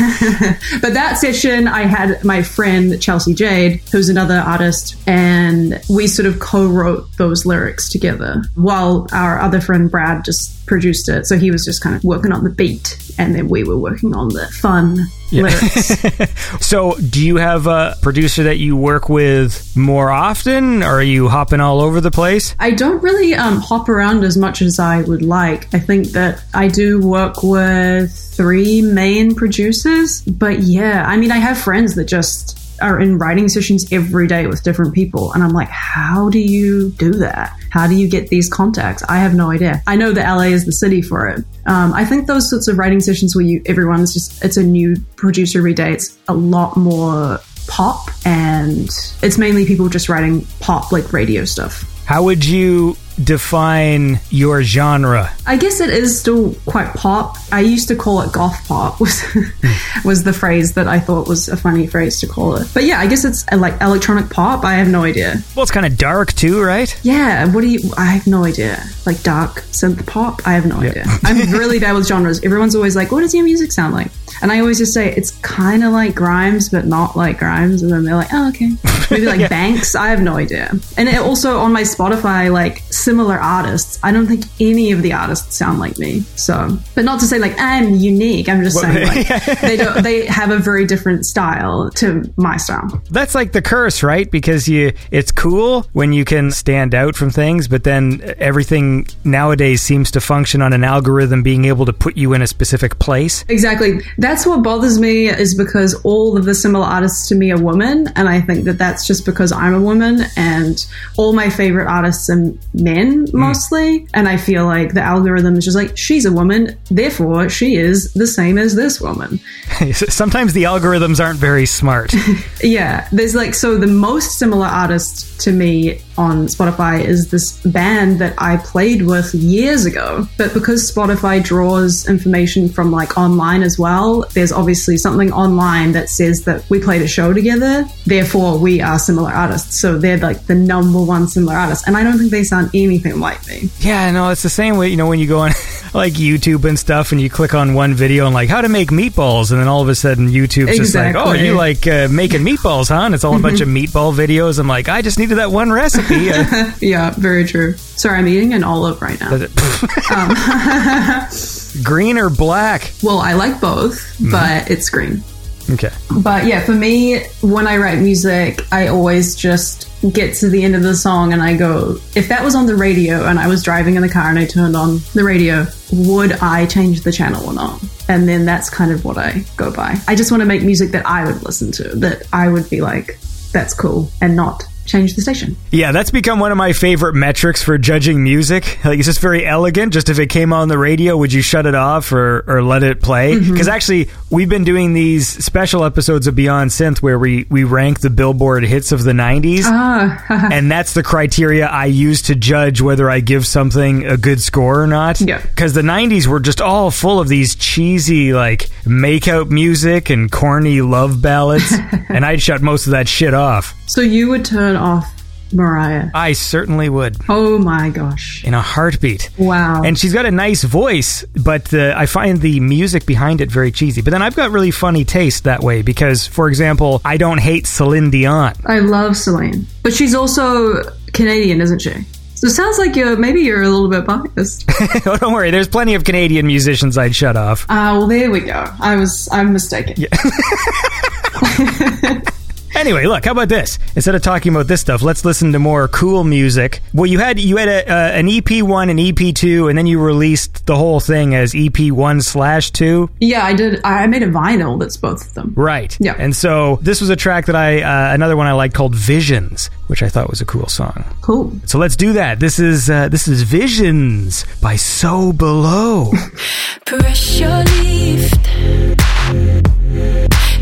But that session i had my friend chelsea jade who's another artist and we sort of co-wrote those lyrics together while our other friend brad just produced it so he was just kind of working on the beat and then we were working on the fun lyrics So, do you have a producer that you work with more often? Or are you hopping all over the place? I don't really um, hop around as much as I would like. I think that I do work with three main producers, but yeah, I mean, I have friends that just are in writing sessions every day with different people, and I'm like, how do you do that? How do you get these contacts? I have no idea. I know that LA is the city for it. Um, I think those sorts of writing sessions where you everyone's just it's a new producer every day. It's a lot more pop, and it's mainly people just writing pop like radio stuff. How would you define your genre? I guess it is still quite pop. I used to call it goth pop was was the phrase that I thought was a funny phrase to call it. But yeah, I guess it's uh, like electronic pop. I have no idea. Well, it's kind of dark too, right? Yeah, what do you? I have no idea. Like dark synth pop. I have no idea. I'm really bad with genres. Everyone's always like, "What does your music sound like?" And I always just say it's kind of like Grimes, but not like Grimes. And then they're like, "Oh, okay." Maybe like Banks. I have no idea. And it also on my Spotify, like similar artists. I don't think any of the artists sound like me. So, but not to say like I'm unique. I'm just saying like they don't. They have a very different style to my style. That's like the curse, right? Because you it's cool when you can stand out from things, but then everything nowadays seems to function on an algorithm being able to put you in a specific place. Exactly. That's what bothers me is because all of the similar artists to me are women, and I think that that's just because I'm a woman, and all my favorite artists are men Hmm. mostly, and I feel like the algorithm is just like she's a woman, therefore she is the same as this woman. Sometimes the algorithms aren't very smart. Yeah, there's like so the most similar artist to me on Spotify is this band that I played with years ago. But because Spotify draws information from like online as well, there's obviously something online that says that we played a show together, therefore we are similar artists. So they're like the number one similar artist. And I don't think they sound anything like me. yeah, no, it's the same way, you know, when you go on like YouTube and stuff and you click on one video and like how to make meatballs and then all of a sudden YouTube's just like, "Oh, Exactly. you like uh, making meatballs, huh?" And it's all a bunch of mm-hmm. meatball videos. I'm like, "I just needed that one recipe." Yeah, very true. Sorry, I'm eating an olive right now. Um, green or black? Well, I like both, mm-hmm. but it's green. Okay. But yeah, for me, when I write music, I always just get to the end of the song and I go, if that was on the radio and I was driving in the car and I turned on the radio, would I change the channel or not? And then that's kind of what I go by. I just want to make music that I would listen to, that I would be like, that's cool, and not change the station. Yeah, that's become one of my favorite metrics for judging music. Like, it's just very elegant. Just if it came on the radio, would you shut it off or, or let it play? Because actually, we've been doing these special episodes of Beyond Synth where we, we rank the Billboard hits of the 90s. Ah, and that's the criteria I use to judge whether I give something a good score or not. Yeah. Because the 90s were just all full of these cheesy, like, make-out music and corny love ballads. and I'd shut most of that shit off. so you would turn off Mariah. I certainly would. Oh my gosh. In a heartbeat. Wow. And she's got a nice voice, but uh, I find the music behind it very cheesy. But then I've got really funny taste that way because, for example, I don't hate Celine Dion. I love Celine. But she's also Canadian, isn't she? So it sounds like you're maybe you're a little bit biased. oh, don't worry, there's plenty of Canadian musicians I'd shut off. Ah, well there we go. I was I'm mistaken. Anyway, look, how about this? Instead of talking about this stuff, let's listen to more cool music. Well, you had you had a, uh, an EP one and EP two, and then you released the whole thing as EP one slash two. Yeah, I did I made a vinyl that's both of them. Right. Yeah. And so this was a track that I, uh, another one I liked called Visions, which I thought was a cool song. Cool. So let's do that. This is uh, this is Visions by So Below. Pressure lift.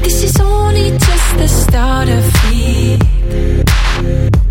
This is only just the start of it.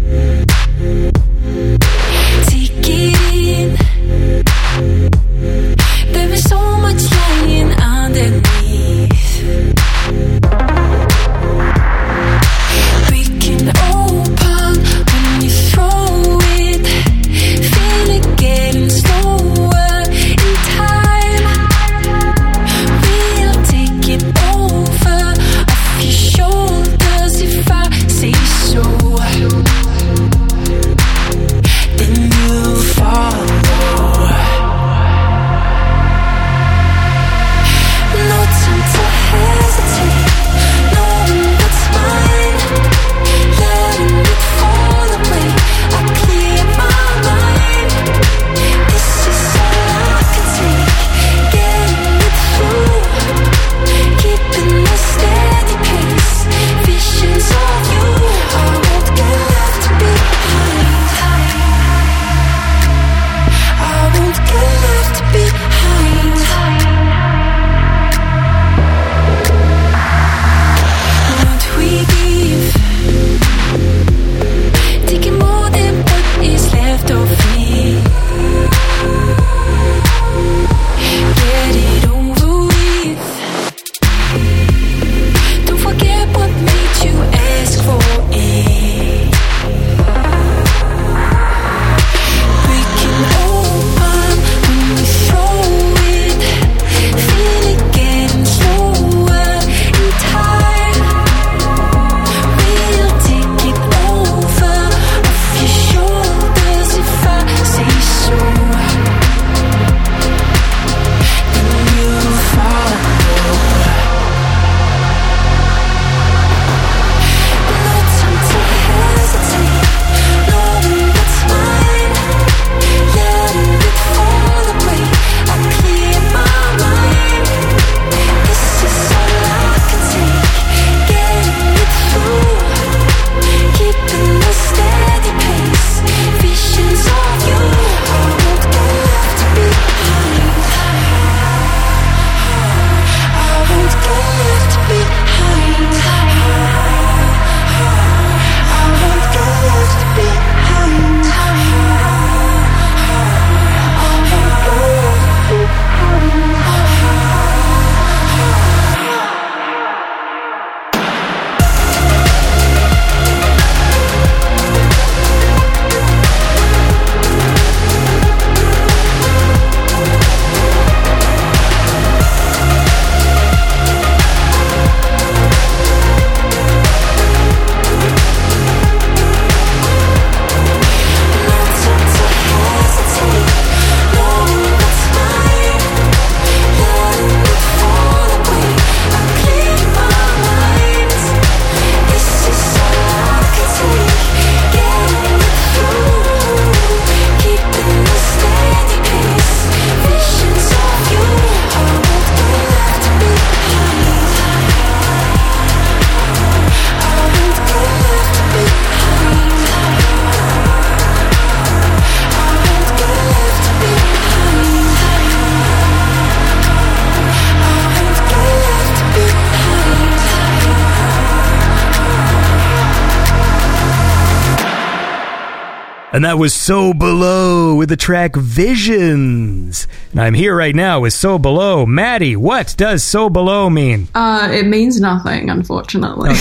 And that was So Below with the track Visions. And I'm here right now with So Below. Maddie, what does So Below mean? Uh, it means nothing, unfortunately.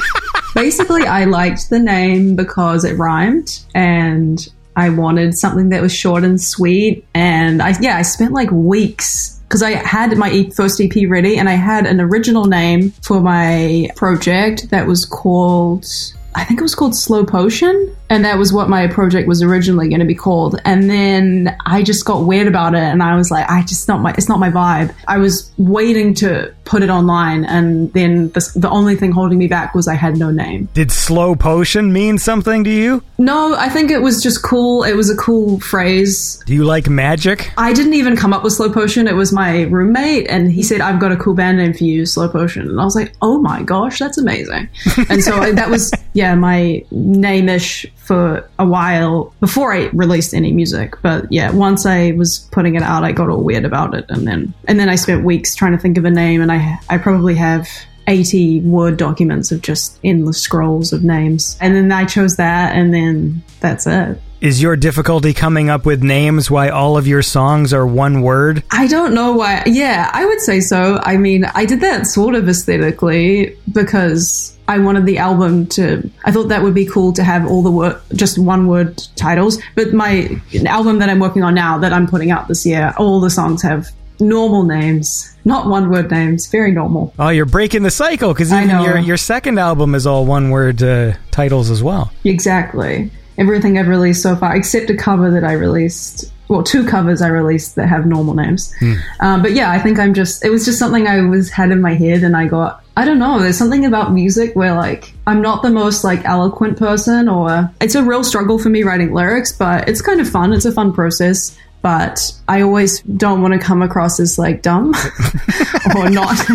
Basically, I liked the name because it rhymed and I wanted something that was short and sweet. And I, yeah, I spent like weeks because I had my first EP ready and I had an original name for my project that was called, I think it was called Slow Potion. And that was what my project was originally going to be called. And then I just got weird about it and I was like, I just not my, it's not my vibe. I was waiting to put it online and then the, the only thing holding me back was I had no name. Did slow potion mean something to you? No, I think it was just cool. It was a cool phrase. Do you like magic? I didn't even come up with Slow Potion. It was my roommate, and he said, I've got a cool band name for you, Slow Potion. And I was like, oh my gosh, that's amazing. and so I, that was, yeah, my name ish for a while before I released any music. But yeah, once I was putting it out, I got all weird about it. And then, and then I spent weeks trying to think of a name, and I, I probably have 80 word documents of just endless scrolls of names. And then I chose that, and then that's it. Is your difficulty coming up with names why all of your songs are one word? I don't know why. Yeah, I would say so. I mean, I did that sort of aesthetically because I wanted the album to. I thought that would be cool to have all the word, just one word titles. But my album that I'm working on now, that I'm putting out this year, all the songs have normal names, not one word names. Very normal. Oh, you're breaking the cycle because even your your second album is all one word uh, titles as well. Exactly. Everything I've released so far, except a cover that I released. Well, two covers I released that have normal names. Um, but yeah, I think I'm just. It was just something I was had in my head, and I got. I don't know. There's something about music where like I'm not the most like eloquent person, or it's a real struggle for me writing lyrics. But it's kind of fun. It's a fun process. But I always don't want to come across as like dumb or not.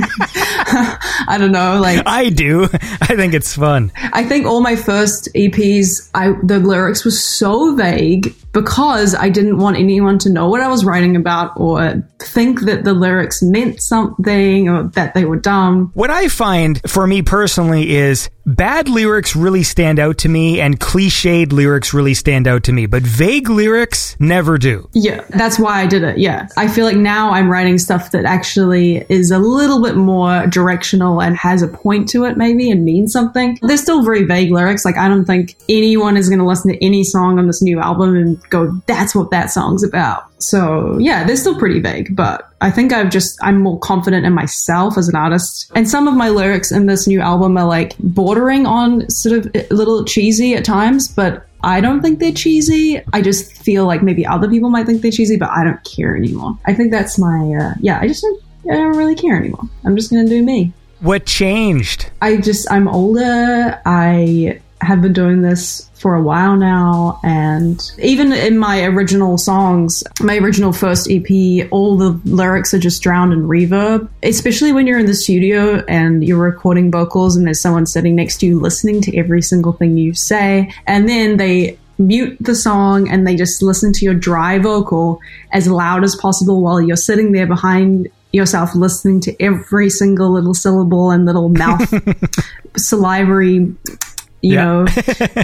I don't know. Like I do. I think it's fun. I think all my first EPs, I the lyrics were so vague because I didn't want anyone to know what I was writing about or think that the lyrics meant something or that they were dumb. What I find for me personally is bad lyrics really stand out to me and cliched lyrics really stand out to me, but vague lyrics never do. Yeah, that's why I did it. Yeah. I feel like now I'm writing stuff that actually is a little bit more directional and has a point to it, maybe, and means something. They're still very vague lyrics. Like, I don't think anyone is going to listen to any song on this new album and go, that's what that song's about. So, yeah, they're still pretty vague, but I think I've just, I'm more confident in myself as an artist. And some of my lyrics in this new album are like bordering on sort of a little cheesy at times, but I don't think they're cheesy. I just feel like maybe other people might think they're cheesy, but I don't care anymore. I think that's my, uh, yeah, I just don't, I don't really care anymore. I'm just to do me. What changed? I just, I'm older. I have been doing this for a while now. And even in my original songs, my original first EP, all the lyrics are just drowned in reverb, especially when you're in the studio and you're recording vocals and there's someone sitting next to you listening to every single thing you say. And then they mute the song and they just listen to your dry vocal as loud as possible while you're sitting there behind yourself listening to every single little syllable and little mouth salivary you Yeah. know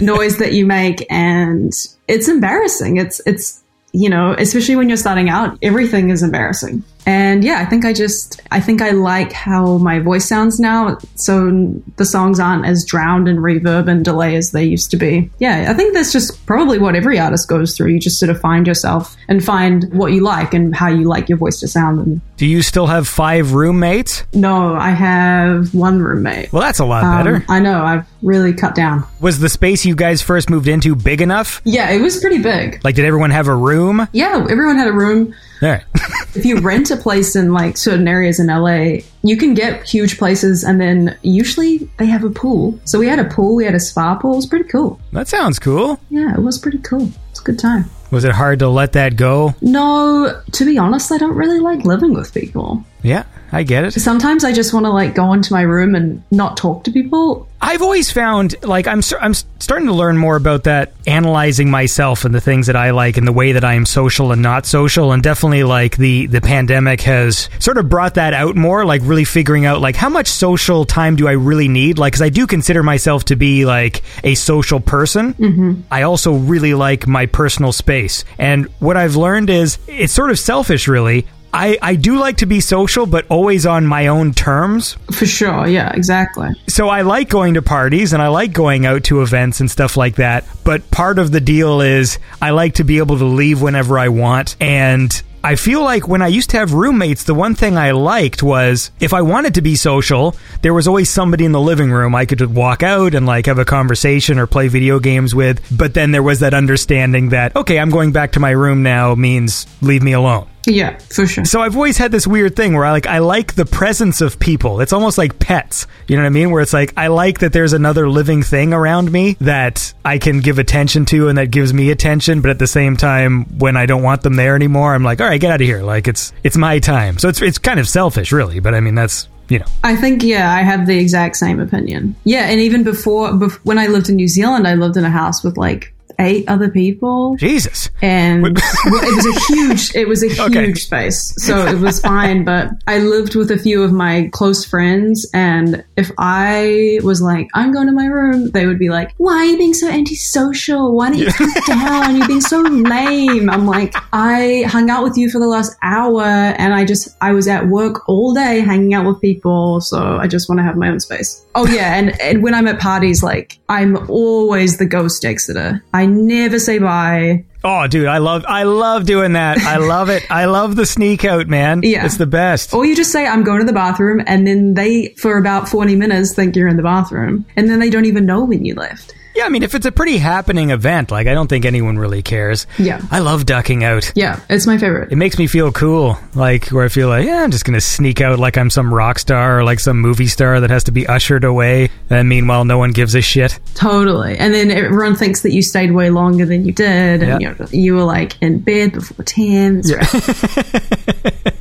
noise that you make and it's embarrassing it's it's you know especially when you're starting out everything is embarrassing and yeah i think i just i think i like how my voice sounds now so the songs aren't as drowned in reverb and delay as they used to be yeah i think that's just probably what every artist goes through you just sort of find yourself and find what you like and how you like your voice to sound and Do you still have five roommates? no i have one roommate Well, that's a lot Um, better. i know i've really cut down Was the space you guys first moved into big enough? yeah it was pretty big Like, did everyone have a room? yeah everyone had a room All right. if you rent a place in like certain areas in LA, you can get huge places and then usually they have a pool. So we had a pool, we had a spa pool. It was pretty cool. that sounds cool. Yeah, it was pretty cool. It's a good time. Was it hard to let that go? No, to be honest, I don't really like living with people. Yeah, I get it. Sometimes I just want to like go into my room and not talk to people. I've always found like I'm I'm starting to learn more about that analyzing myself and the things that I like and the way that I am social and not social and definitely like the the pandemic has sort of brought that out more like really figuring out like how much social time do I really need like cuz I do consider myself to be like a social person. Mm-hmm. I also really like my personal space. And what I've learned is it's sort of selfish really. I, I do like to be social, but always on my own terms. For sure. Yeah, exactly. So I like going to parties and I like going out to events and stuff like that. But part of the deal is I like to be able to leave whenever I want. And I feel like when I used to have roommates, the one thing I liked was if I wanted to be social, there was always somebody in the living room I could just walk out and like have a conversation or play video games with. But then there was that understanding that, okay, I'm going back to my room now means leave me alone. Yeah, for sure. So I've always had this weird thing where I like I like the presence of people. It's almost like pets. You know what I mean? Where it's like I like that there's another living thing around me that I can give attention to and that gives me attention, but at the same time when I don't want them there anymore, I'm like, "All right, get out of here." Like it's it's my time. So it's it's kind of selfish, really, but I mean that's you know. I think yeah, I have the exact same opinion. Yeah, and even before, bef- when I lived in New Zealand, I lived in a house with like eight other people. Jesus. and it was a huge it was a huge Okay. space. So it was fine but i lived with a few of my close friends and if i was like i'm going to my room they would be like why are you being so antisocial? Why don't you come down? You're being so lame. I'm like i hung out with you for the last hour and i just i was at work all day hanging out with people so i just want to have my own space. Oh yeah and, and when i'm at parties like i'm always the ghost exeter. I never say bye Oh, dude, I love I love doing that. I love it. I love the sneak out, man. Yeah. It's the best. Or you just say, I'm going to the bathroom, and then they, for about 40 minutes, think you're in the bathroom. And then they don't even know when you left. Yeah, I mean, if it's a pretty happening event, like I don't think anyone really cares. Yeah. I love ducking out. Yeah, it's my favorite. It makes me feel cool, like where I feel like, yeah, I'm just gonna sneak out like I'm some rock star or like some movie star that has to be ushered away. And meanwhile, no one gives a shit. Totally. And then everyone thinks that you stayed way longer than you did, and Yeah. you, know, you were like in bed before 10. It's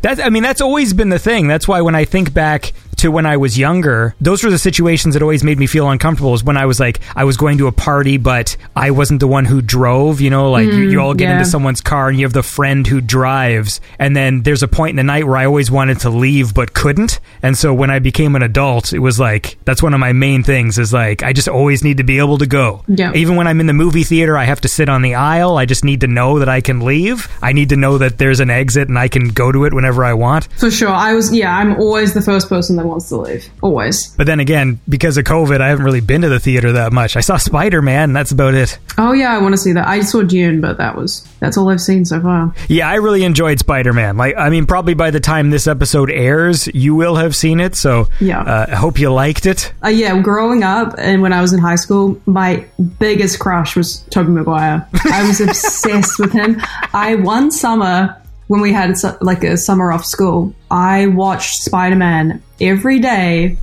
That's, I mean, that's always been the thing. That's why when I think back to when I was younger, those were the situations that always made me feel uncomfortable. Is when I was like, I was going to a party, but I wasn't the one who drove. You know, like you, you all get mm, yeah. into someone's car and you have the friend who drives, and then there's a point in the night where I always wanted to leave but couldn't. And so when I became an adult, it was like that's one of my main things. Is like I just always need to be able to go. Yeah. Even when I'm in the movie theater, I have to sit on the aisle. I just need to know that I can leave. I need to know that there's an exit and I can go to it whenever I want. For sure. I was, yeah, I'm always the first person that wants to leave. Always. But then again, because of COVID, I haven't really been to the theater that much. I saw Spider Man, and that's about it. Oh, yeah, I want to see that. I saw Dune, but that was, that's all I've seen so far. Yeah, I really enjoyed Spider Man. Like, I mean, probably by the time this episode airs, you will have seen it. So, Yeah. uh, I hope you liked it. Uh, yeah, growing up and when I was in high school, my biggest crush was Tobey Maguire. I was obsessed with him. I one summer when we had like a summer off school, I watched Spider Man every day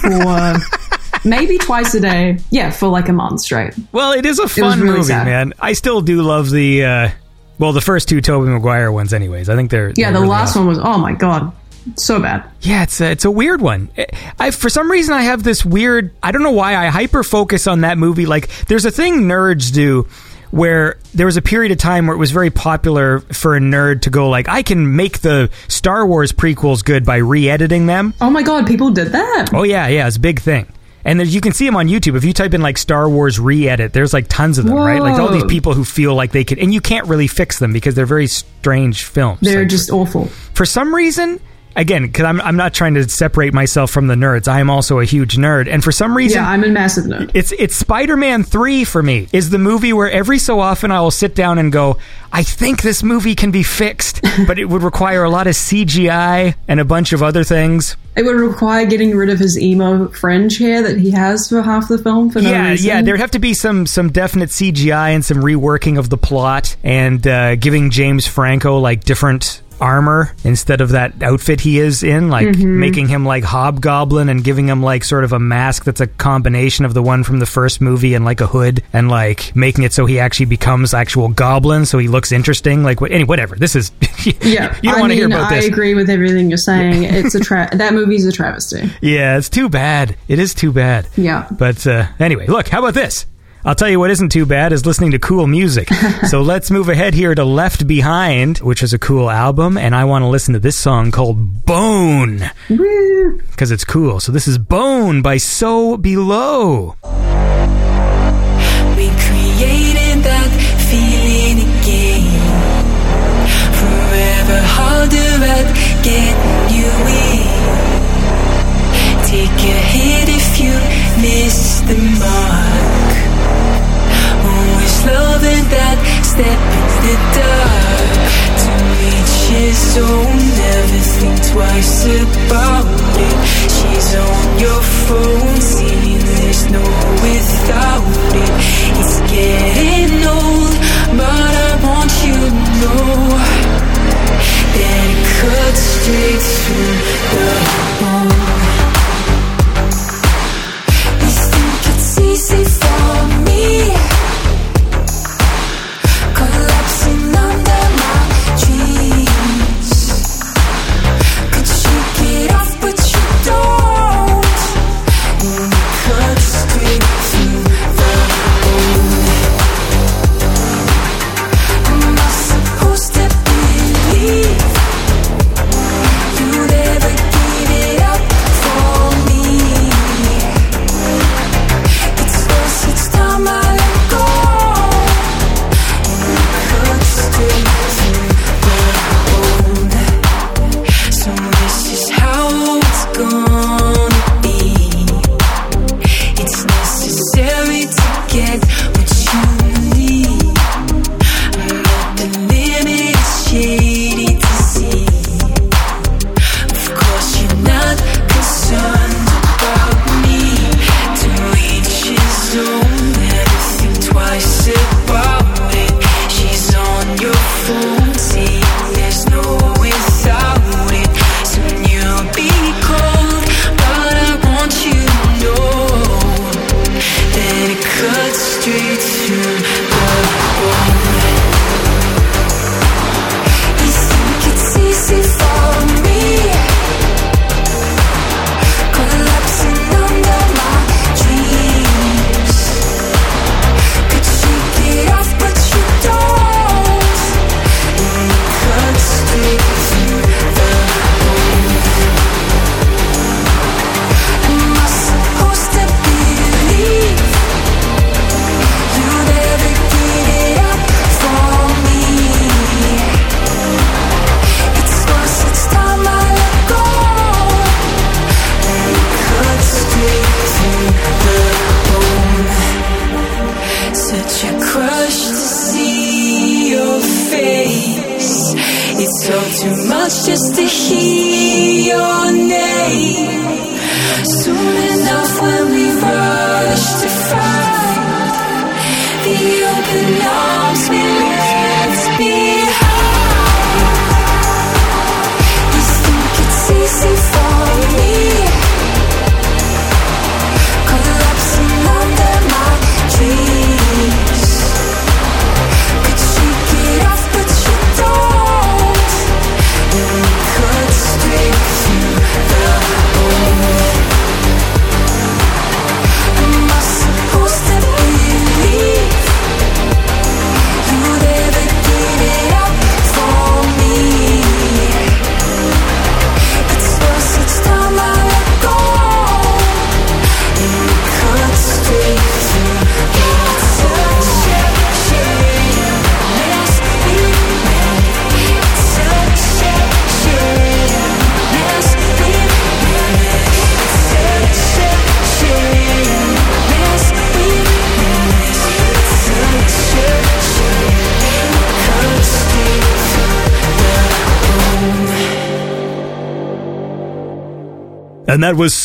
for maybe twice a day. Yeah, for like a month straight. Well, it is a fun really movie, sad. man. I still do love the, uh, well, the first two Tobey Maguire ones, anyways. I think they're Yeah, they're the really last awesome. one was oh my god, so bad. Yeah, it's a, it's a weird one. I for some reason I have this weird. I don't know why I hyper focus on that movie. Like, there's a thing nerds do where there was a period of time where it was very popular for a nerd to go like, I can make the Star Wars prequels good by re-editing them. Oh my god, people did that. Oh yeah, yeah, it's a big thing. And there's, you can see them on YouTube. If you type in like Star Wars re-edit, there's like tons of them, right? Like all these people who feel like they could, and you can't really fix them because they're very strange films. They're Like, just awful. for some reason again because I'm, I'm not trying to separate myself from the nerds i am also a huge nerd and for some reason Yeah, I'm a massive nerd. it's it's spider-man 3 for me is the movie where every so often i will sit down and go i think this movie can be fixed but it would require a lot of cgi and a bunch of other things It would require getting rid of his emo fringe hair that he has for half the film for no yeah, reason. yeah. There'd have to be some some definite CGI and some reworking of the plot, and uh, giving James Franco like different armor instead of that outfit he is in, like Mm-hmm. making him like Hobgoblin and giving him like sort of a mask that's a combination of the one from the first movie and like a hood and like making it so he actually becomes actual goblin so he looks interesting. Like, what, any, whatever. This is. Yeah, you don't want to hear about this. I agree with everything you're saying. It's a tra- that movie's a travesty. Yeah, it's too bad. It is too bad. Yeah. But uh, anyway, look, how about this? I'll tell you what isn't too bad is listening to cool music. so let's move ahead here to Left Behind, which is a cool album, and I want to listen to this song called Bone because it's cool. So this is Bone by So Below. His own, never think twice about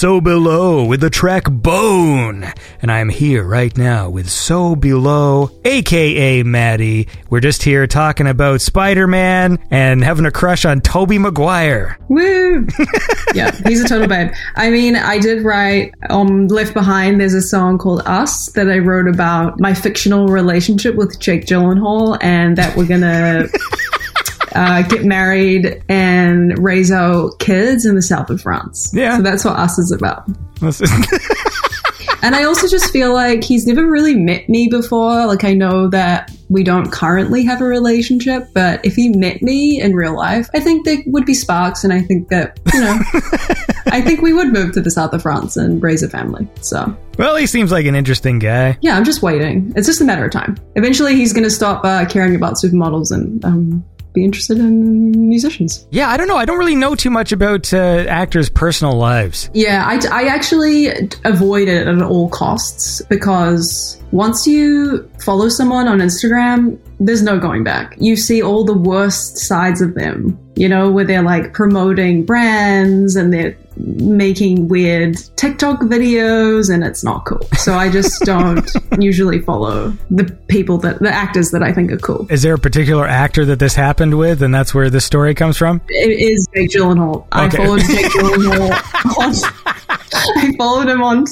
So Below with the track Bone. And I'm here right now with So Below, aka Maddie. We're just here talking about Spider Man and having a crush on Tobey Maguire. Woo! yeah, he's a total babe. I mean, I did write on Left Behind, there's a song called Us that I wrote about my fictional relationship with Jake Gyllenhaal and that we're gonna uh, get married and raise our kids in the south of France. Yeah. So that's what Us is about. And I also just feel like he's never really met me before. Like, I know that we don't currently have a relationship, but if he met me in real life, I think there would be sparks. And I think that, you know, I think we would move to the south of France and raise a family. So, well, he seems like an interesting guy. yeah, I'm just waiting. It's just a matter of time. Eventually, he's going to stop uh, caring about supermodels and um, be interested in musicians. Yeah, I don't know. I don't really know too much about uh, actors' personal lives. Yeah, I, I actually avoid it at all costs because once you follow someone on Instagram, there's no going back. You see all the worst sides of them, you know, where they're like promoting brands and they're making weird TikTok videos and it's not cool. So I just don't usually follow the people that, the actors that I think are cool. Is there a particular actor that this happened with, and that's where this story comes from? It is Jake Gyllenhaal. I followed Jake Gyllenhaal. On, I followed him on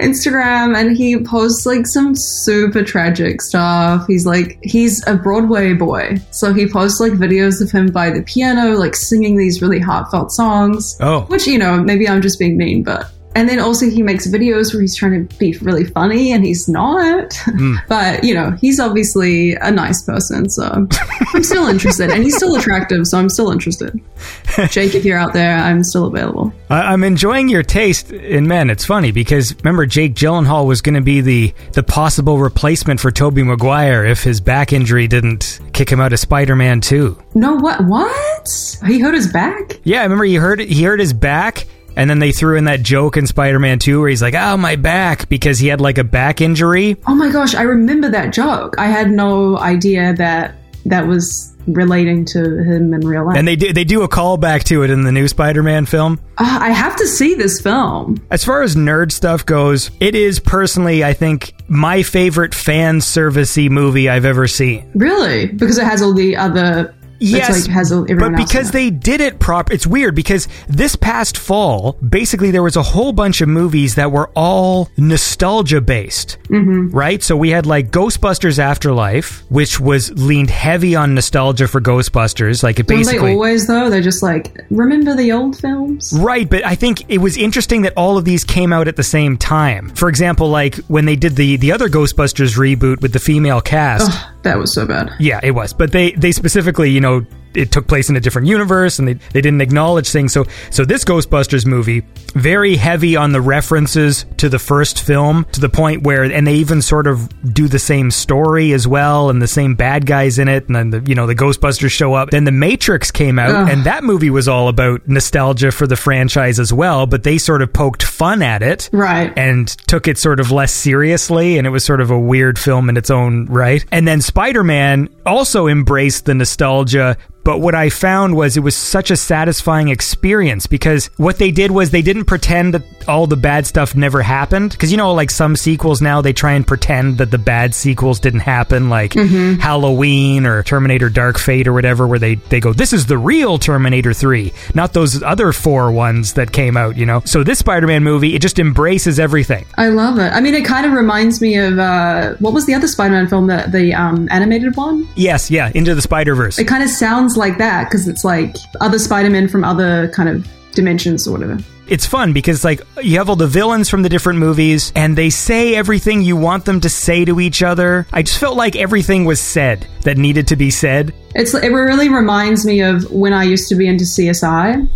Instagram, and he posts like some super tragic stuff. He's like he's a Broadway boy, so he posts like videos of him by the piano, like singing these really heartfelt songs. Oh. which you know maybe I'm just being mean, but. And then also he makes videos where he's trying to be really funny and he's not. Hmm. but, you know, he's obviously a nice person, so I'm still interested. And he's still attractive, so I'm still interested. Jake, if you're out there, I'm still available. I- I'm enjoying your taste in men. It's funny because remember Jake Gyllenhaal was going to be the the possible replacement for Tobey Maguire if his back injury didn't kick him out of Spider-Man 2. No, what? What? He hurt his back? Yeah, I remember he hurt he hurt his back and then they threw in that joke in Spider-Man 2 where he's like, "Oh, my back" because he had like a back injury. Oh my gosh, I remember that joke. I had no idea that that was relating to him in real life. And they do they do a callback to it in the new Spider-Man film. Ah, I have to see this film. As far as nerd stuff goes, it is personally, I think, my favorite fan servicey movie I've ever seen. Really? Because it has all the other. Yes, like but because they did it proper, it's weird because this past fall, basically there was a whole bunch of movies that were all nostalgia based, mm-hmm. right? So we had like Ghostbusters Afterlife, which was leaned heavy on nostalgia for Ghostbusters, like it Don't basically. they always though? They're just like remember the old films. Right, but I think it was interesting that all of these came out at the same time. For example, like when they did the the other Ghostbusters reboot with the female cast. That was so bad. Yeah, it was. But they they specifically, you know, know it took place in a different universe and they, they didn't acknowledge things. So so this Ghostbusters movie very heavy on the references to the first film to the point where and they even sort of do the same story as well and the same bad guys in it and then the you know the Ghostbusters show up. Then the Matrix came out Ugh. and that movie was all about nostalgia for the franchise as well, but they sort of poked fun at it Right. and took it sort of less seriously and it was sort of a weird film in its own right. And then Spider-Man also embraced the nostalgia but what I found was it was such a satisfying experience because what they did was they didn't pretend that all the bad stuff never happened. Because you know, like some sequels now, they try and pretend that the bad sequels didn't happen, like Halloween or Terminator Dark Fate or whatever, where they, they go, this is the real Terminator 3, not those other four ones that came out, you know? So this Spider Man movie, it just embraces everything. I love it. I mean, it kind of reminds me of uh, what was the other Spider-Man film, the the um, animated one. Yes, yeah, Into the Spider Verse. It kind of sounds like that because it's like other Spider-Man from other kind of dimensions or whatever. it's fun because like you have all the villains from the different movies and they say everything you want them to say to each other. I just felt like everything was said that needed to be said. It's it really reminds me of when I used to be into CSI,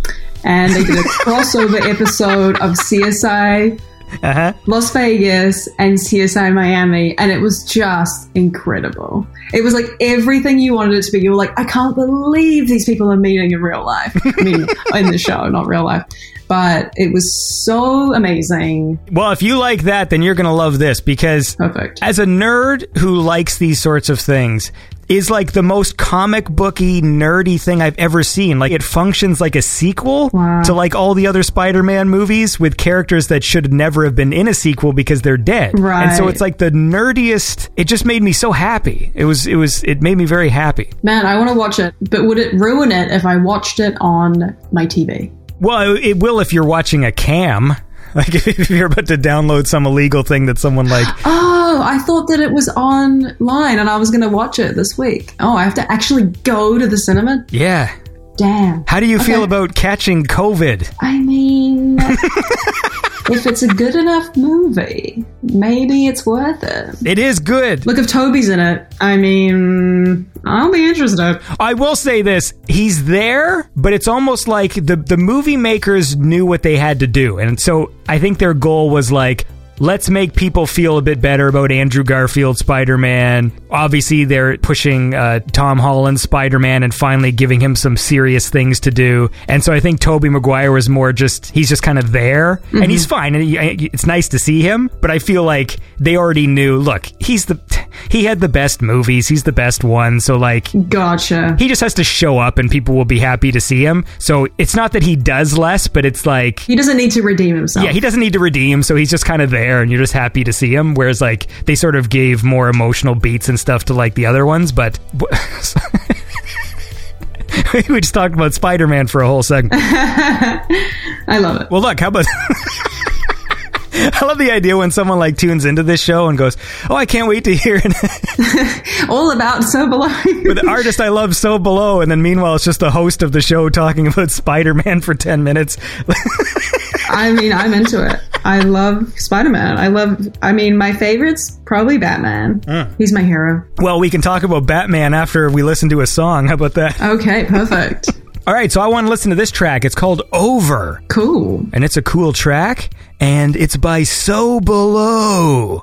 and they did a crossover episode of CSI Uh-huh. Las Vegas and CSI Miami, and it was just incredible. It was like everything you wanted it to be. You were like, I can't believe these people are meeting in real life. I mean, in the show, not real life. But it was so amazing. Well, if you like that, then you're going to love this because Perfect. as a nerd who likes these sorts of things, is like the most comic booky, nerdy thing I've ever seen. Like it functions like a sequel Wow. to like all the other Spider-Man movies with characters that should never have been in a sequel because they're dead. Right. And so it's like the nerdiest. It just made me so happy. It was. It was. It made me very happy. Man, I want to watch it, but would it ruin it if I watched it on my TV? Well, it will if you're watching a cam. Like if you're about to download some illegal thing that someone like Oh, I thought that it was online and I was going to watch it this week. Oh, I have to actually go to the cinema? yeah. Damn. How do you feel about catching COVID? I mean, if it's a good enough movie, maybe it's worth it. It is good. Look, if Tobey's in it, I mean, I'll be interested. I will say this: he's there, but it's almost like the the movie makers knew what they had to do, and so I think their goal was like. Let's make people feel a bit better about Andrew Garfield Spider Man. Obviously, they're pushing uh, Tom Holland Spider Man and finally giving him some serious things to do. And so I think Tobey Maguire was more just, he's just kind of there. And he's fine. And he, it's nice to see him. But I feel like they already knew look, he's the, he had the best movies, he's the best one. So, like, Gotcha. he just has to show up and people will be happy to see him. So it's not that he does less, but it's like He doesn't need to redeem himself. yeah, he doesn't need to redeem, so he's just kind of there and you're just happy to see him. Whereas like they sort of gave more emotional beats and stuff to like the other ones, but we just talked about Spider-Man for a whole segment. I love it. Well, look, how about I love the idea when someone like tunes into this show and goes, "Oh, I can't wait to hear it." All about So Below. the artist I love so below, and then meanwhile it's just the host of the show talking about Spider-Man for ten minutes. I mean, I'm into it. I love Spider Man. I love, I mean, my favorite's probably Batman. Mm. He's my hero. well, we can talk about Batman after we listen to a song. How about that? Okay, perfect. All right, so I want to listen to this track. It's called Over, cool. and it's a cool track, and it's by So Below.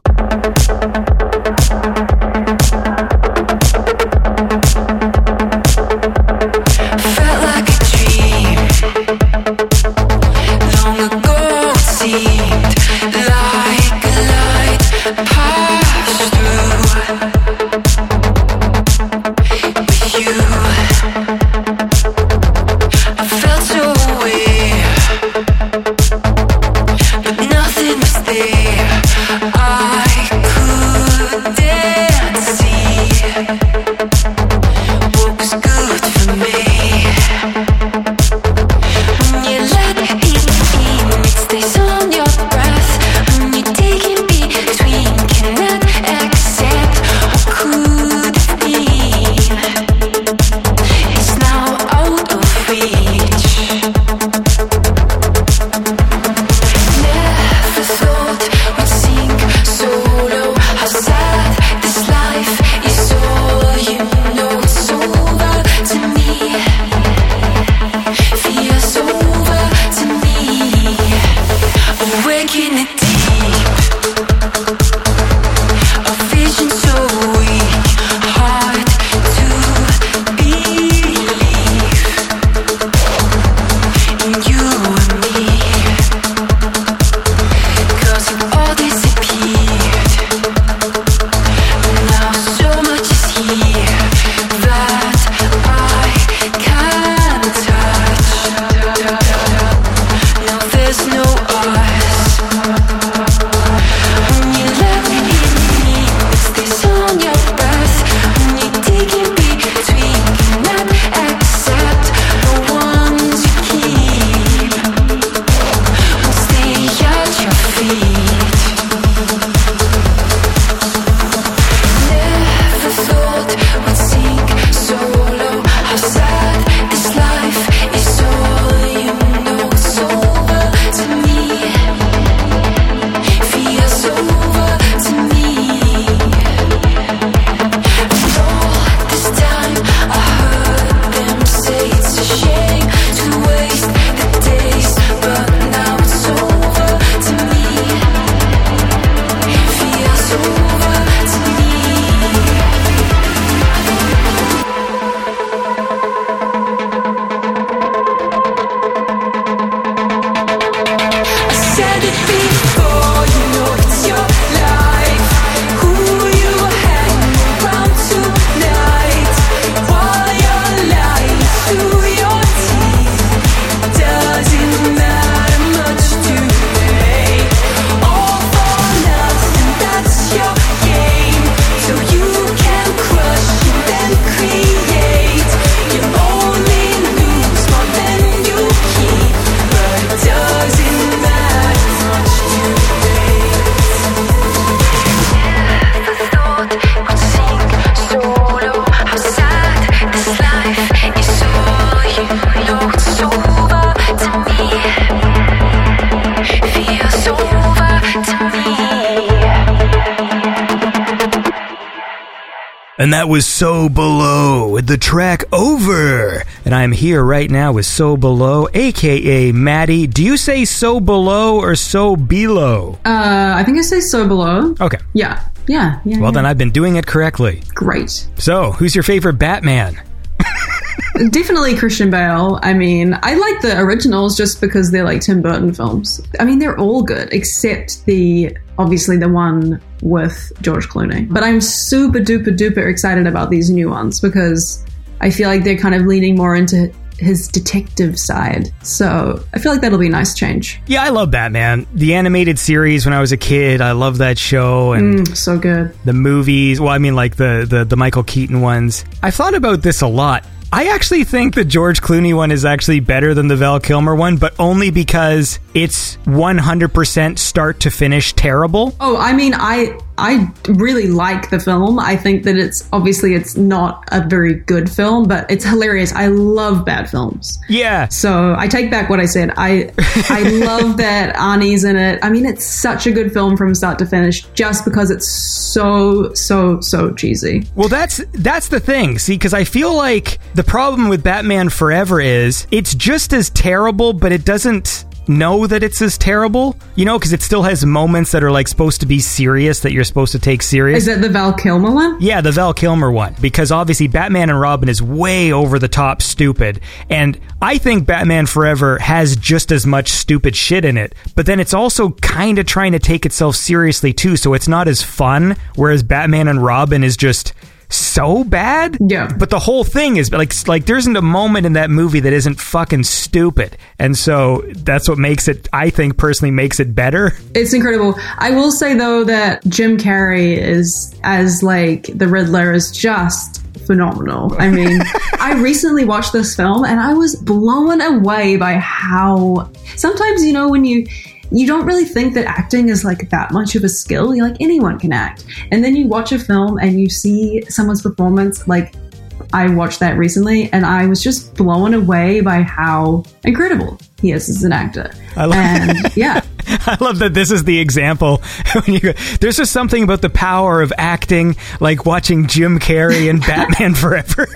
Here right now is So Below, aka Maddie. Do you say So Below or So Below? Uh, I think I say so below. Okay. Yeah, yeah, yeah. Well, yeah. then I've been doing it correctly. great. So, who's your favorite Batman? Definitely Christian Bale. I mean, I like the originals just because they're like Tim Burton films. I mean, they're all good except the obviously the one with George Clooney. But I'm super duper duper excited about these new ones because I feel like they're kind of leaning more into his detective side. So I feel like that'll be a nice change. Yeah, I love Batman. The animated series when I was a kid, I love that show and Mm, so good. the movies. Well, I mean, like the, the the Michael Keaton ones. I've thought about this a lot. I actually think the George Clooney one is actually better than the Val Kilmer one, but only because it's 100% start to finish terrible. Oh, I mean, I I really like the film. I think that it's obviously it's not a very good film, but it's hilarious. I love bad films. Yeah. So I take back what I said. I I love that Arnie's in it. I mean, it's such a good film from start to finish, just because it's so so so cheesy. Well, that's that's the thing. See, because I feel like the problem with Batman Forever is it's just as terrible, but it doesn't know that it's as terrible. You know, because it still has moments that are like supposed to be serious that you're supposed to take serious. Is it the Val Kilmer one? Yeah, the Val Kilmer one. Because obviously Batman and Robin is way over the top stupid. And I think Batman Forever has just as much stupid shit in it. But then it's also kind of trying to take itself seriously too. So it's not as fun. Whereas Batman and Robin is just so bad. Yeah. But the whole thing is like like there isn't a moment in that movie that isn't fucking stupid. And so that's what makes it I think personally makes it better. It's incredible. I will say though that Jim Carrey is as like the Riddler is just phenomenal. I mean, I recently watched this film and I was blown away by how sometimes you know when you you don't really think that acting is like that much of a skill. You're like anyone can act. And then you watch a film and you see someone's performance like I watched that recently and I was just blown away by how incredible he is as an actor. I love- and yeah. I love that this is the example. When you go, there's just something about the power of acting, like watching Jim Carrey and Batman Forever.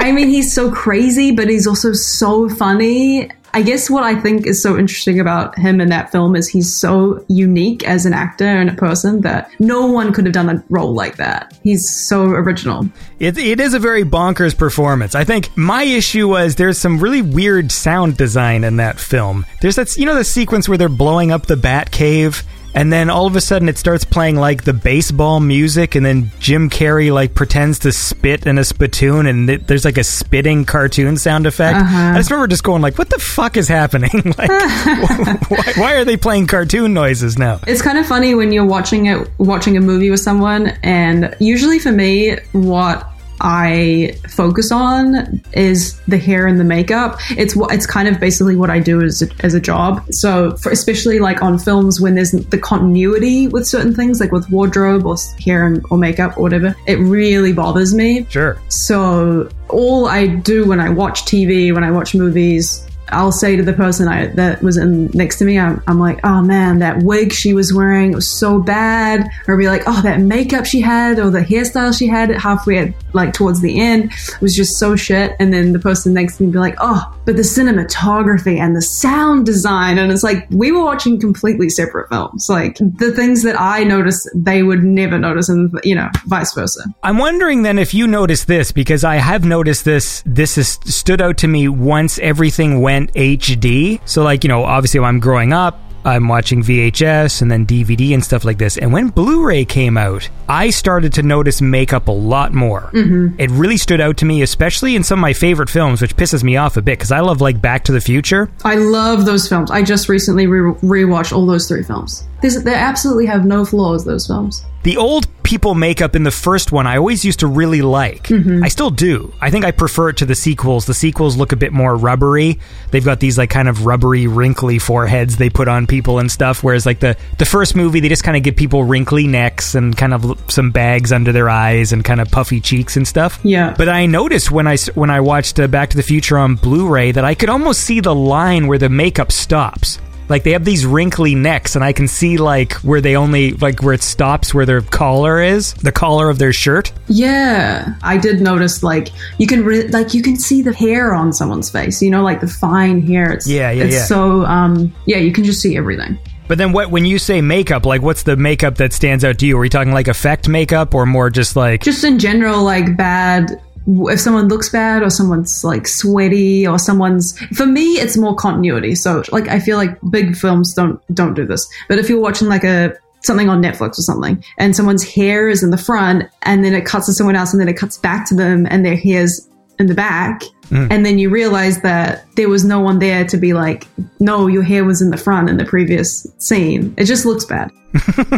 I mean, he's so crazy, but he's also so funny. I guess what I think is so interesting about him in that film is he's so unique as an actor and a person that no one could have done a role like that. He's so original. It, it is a very bonkers performance. I think my issue was there's some really weird sound design in that film. There's that, you know, the sequence where they're blowing up the Bat Cave. And then all of a sudden it starts playing like the baseball music, and then Jim Carrey like pretends to spit in a spittoon, and th- there's like a spitting cartoon sound effect. Uh-huh. I just remember just going like, "What the fuck is happening? like, why, why are they playing cartoon noises now?" It's kind of funny when you're watching it, watching a movie with someone, and usually for me, what I focus on is the hair and the makeup. It's what it's kind of basically what I do as a, as a job. So, for, especially like on films when there's the continuity with certain things, like with wardrobe or hair and, or makeup or whatever, it really bothers me. Sure. So all I do when I watch TV, when I watch movies, I'll say to the person I, that was in next to me, I'm, I'm like, oh man, that wig she was wearing was so bad. Or be like, oh, that makeup she had or the hairstyle she had halfway at, like towards the end was just so shit. And then the person next to me be like, oh, but the cinematography and the sound design. And it's like, we were watching completely separate films. Like the things that I noticed, they would never notice and, you know, vice versa. I'm wondering then if you noticed this because I have noticed this. This has stood out to me once everything went HD. So, like, you know, obviously when I'm growing up, I'm watching VHS and then DVD and stuff like this. And when Blu ray came out, I started to notice makeup a lot more. Mm-hmm. It really stood out to me, especially in some of my favorite films, which pisses me off a bit because I love, like, Back to the Future. I love those films. I just recently re- rewatched all those three films. They absolutely have no flaws. Those films. The old people makeup in the first one, I always used to really like. I still do. I think I prefer it to the sequels. The sequels look a bit more rubbery. They've got these like kind of rubbery, wrinkly foreheads they put on people and stuff. Whereas like the the first movie, they just kind of give people wrinkly necks and kind of some bags under their eyes and kind of puffy cheeks and stuff. Yeah. But I noticed when I when I watched uh, Back to the Future on Blu-ray that I could almost see the line where the makeup stops. Like they have these wrinkly necks, and I can see like where they only like where it stops where their collar is, the collar of their shirt. Yeah, I did notice like you can re- like you can see the hair on someone's face. You know, like the fine hair. It's, Yeah, yeah, It's yeah. so um yeah, you can just see everything. But then what when you say makeup, like what's the makeup that stands out to you? Are we talking like effect makeup or more just like Just in general, like bad. If someone looks bad, or someone's like sweaty, or someone's for me, it's more continuity. So like I feel like big films don't don't do this. But if you're watching like a something on Netflix or something, and someone's hair is in the front, and then it cuts to someone else, and then it cuts back to them, and their hair's in the back, mm. and then you realize that there was no one there to be like, no, your hair was in the front in the previous scene. It just looks bad.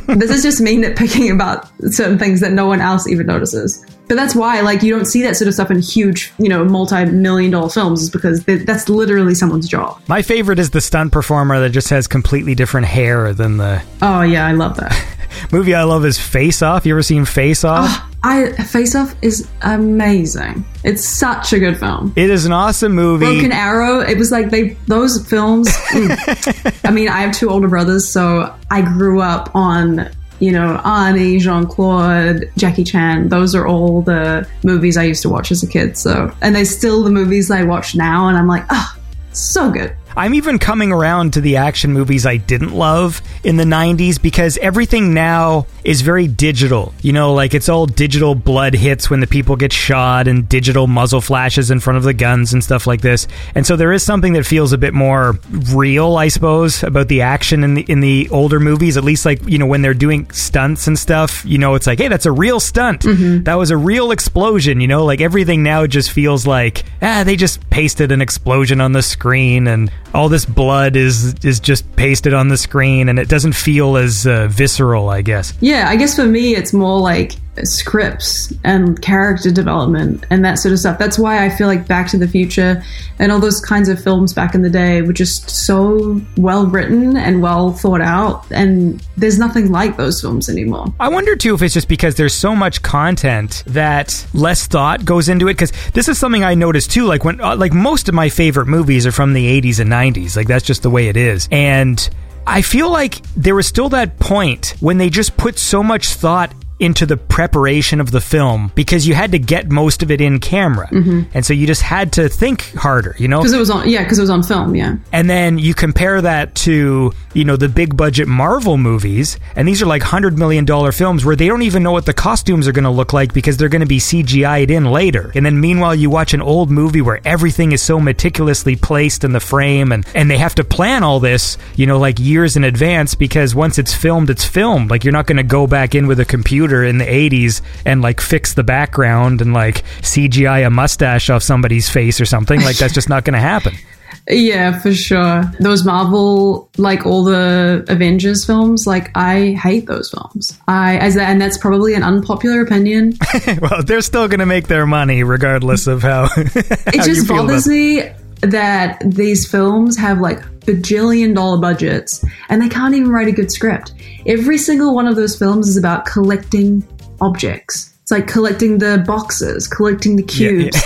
this is just me nitpicking about certain things that no one else even notices. But that's why, like, you don't see that sort of stuff in huge, you know, multi-million dollar films, is because th- that's literally someone's job. my favorite is the stunt performer that just has completely different hair than the Oh yeah, I love that. movie I love is Face Off. You ever seen Face Off? Ah, I Face Off is amazing. It's such a good film. It is an awesome movie. Broken Arrow. It was like they those films. mm. I mean, I have two older brothers, so I grew up on you know Arnie, Jean Claude, Jackie Chan. Those are all the movies I used to watch as a kid. So, and they're still the movies I watch now, and I'm like, oh, so good. I'm even coming around to the action movies I didn't love in the 90s because everything now is very digital. You know, like it's all digital blood hits when the people get shot and digital muzzle flashes in front of the guns and stuff like this. And so there is something that feels a bit more real, I suppose, about the action in the in the older movies, at least like, you know, when they're doing stunts and stuff, you know, it's like, "Hey, that's a real stunt. That was a real explosion." You know, like everything now just feels like, ah, they just pasted an explosion on the screen and all this blood is is just pasted on the screen and it doesn't feel as uh, visceral, I guess. Yeah, I guess for me, it's more like scripts and character development and that sort of stuff. That's why I feel like Back to the Future and all those kinds of films back in the day were just so well written and well thought out. And there's nothing like those films anymore. I wonder too if it's just because there's so much content that less thought goes into it. Because this is something I noticed too. Like when, uh, like most of my favorite movies are from the 80s and 90s. Like that's just the way it is. And I feel like there was still that point when they just put so much thought into the preparation of the film because you had to get most of it in camera. Mm-hmm. And so you just had to think harder, you know? Because it was on, yeah, because it was on film, yeah. And then you compare that to, you know, the big budget Marvel movies, and these are like $100 million films where they don't even know what the costumes are going to look like because they're going to be CGI'd in later. And then meanwhile, you watch an old movie where everything is so meticulously placed in the frame and, and they have to plan all this, you know, like years in advance because once it's filmed, it's filmed. Like you're not going to go back in with a computer in the 80s and like fix the background and like CGI a mustache off somebody's face or something. Like that's just not going to happen. Yeah, for sure. Those Marvel, like all the Avengers films, like I hate those films. I as that, and that's probably an unpopular opinion. well, they're still going to make their money regardless of how. it just bothers me that these films have like bajillion dollar budgets and they can't even write a good script. Every single one of those films is about collecting objects. It's like collecting the boxes, collecting the cubes.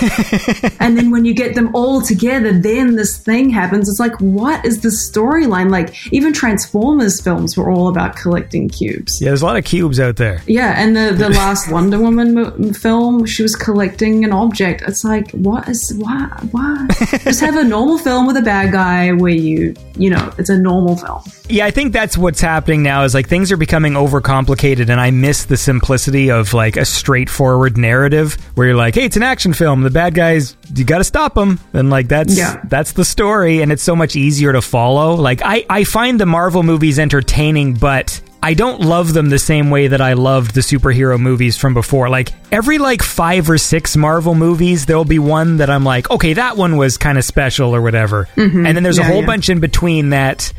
and then when you get them all together, then this thing happens. It's like, what is the storyline? Like, even Transformers films were all about collecting cubes. Yeah, there's a lot of cubes out there. Yeah, and the, the last Wonder Woman mo- film, she was collecting an object. It's like, what is, why, why? Just have a normal film with a bad guy where you, you know, it's a normal film. Yeah, I think that's what's happening now is like things are becoming overcomplicated and I miss the simplicity of like a straightforward narrative where you're like, "Hey, it's an action film. The bad guys, you got to stop them." And like that's Yeah. that's the story and it's so much easier to follow. Like I I find the Marvel movies entertaining, but I don't love them the same way that I loved the superhero movies from before. Like every like 5 or 6 Marvel movies, there'll be one that I'm like, "Okay, that one was kind of special or whatever." And then there's a Mm-hmm. Whole yeah. bunch in between that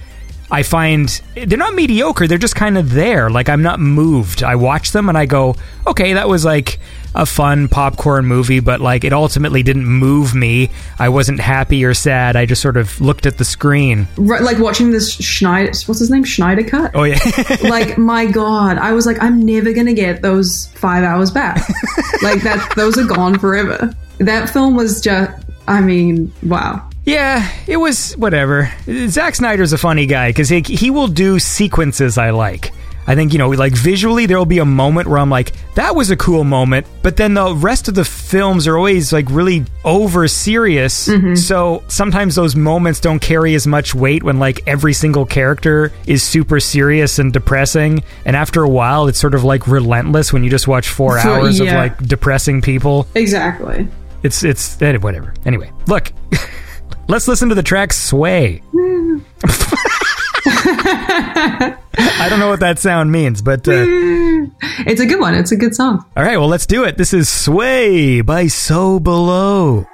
I find they're not mediocre. They're just kind of there. Like I'm not moved. I watch them and I go, okay, that was like a fun popcorn movie, but like it ultimately didn't move me. I wasn't happy or sad. I just sort of looked at the screen. Right, like watching this Schneider, what's his name? Schneider cut? Oh yeah, like my god i was like i'm never gonna get those five hours back like that those are gone forever that film was just i mean wow Yeah, it was whatever. Zack Snyder's a funny guy because he, he will do sequences I like. I think, you know, like visually, there will be a moment where I'm like, that was a cool moment. But then the rest of the films are always like really over serious. So sometimes those moments don't carry as much weight when like every single character is super serious and depressing. And after a while, it's sort of like relentless when you just watch four So, hours of like depressing people. Exactly. It's, it's, eh, whatever. Anyway, look, let's listen to the track Sway. I don't know what that sound means, but uh, It's a good one. It's a good song. all right, well, let's do it. This is Sway by So Below.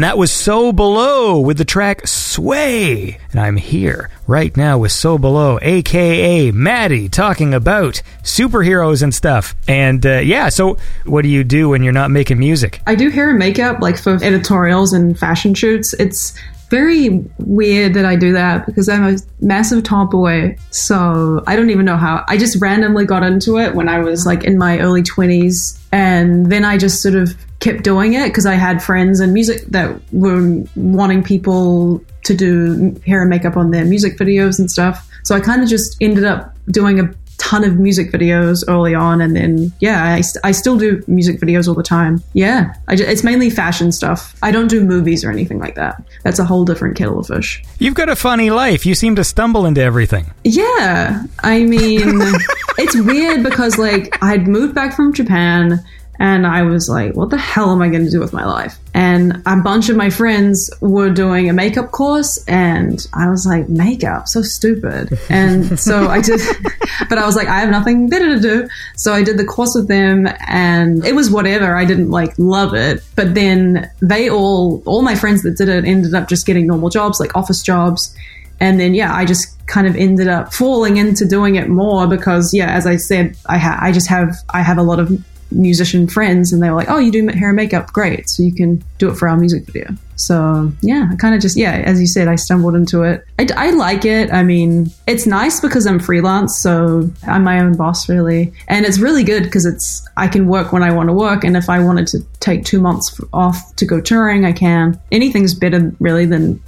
And that was So Below with the track Sway. And I'm here right now with So Below, aka Maddie, talking about superheroes and stuff. And uh, yeah, so what do you do when you're not making music? I do hair and makeup, like for editorials and fashion shoots. It's very weird that I do that because I'm a massive tomboy. So I don't even know how. I just randomly got into it when I was like in my early 20s. And then I just sort of kept doing it because I had friends and music that were wanting people to do hair and makeup on their music videos and stuff. So I kind of just ended up doing a ton of music videos early on and then yeah I, I still do music videos all the time yeah I it's mainly fashion stuff i don't do movies or anything like that that's a whole different kettle of fish You've got a funny life. You seem to stumble into everything. yeah i mean it's weird because like i'd moved back from japan and I was like, what the hell am I going to do with my life? And a bunch of my friends were doing a makeup course, and I was like, makeup, so stupid. And so I did, but I was like, I have nothing better to do. So I did the course with them, and it was whatever. I didn't like love it. But then they all, all my friends that did it ended up just getting normal jobs, like office jobs. And then, yeah, I just kind of ended up falling into doing it more because, yeah, as I said, I ha- I just have I have a lot of musician friends, and they were like, "Oh, you do hair and makeup, great! So you can do it for our music video." So yeah, I kind of just yeah, as you said, I stumbled into it. I, I like it. I mean, it's nice because I'm freelance, so I'm my own boss really, and it's really good because it's I can work when I want to work, and if I wanted to take two months off to go touring, I can. Anything's better really than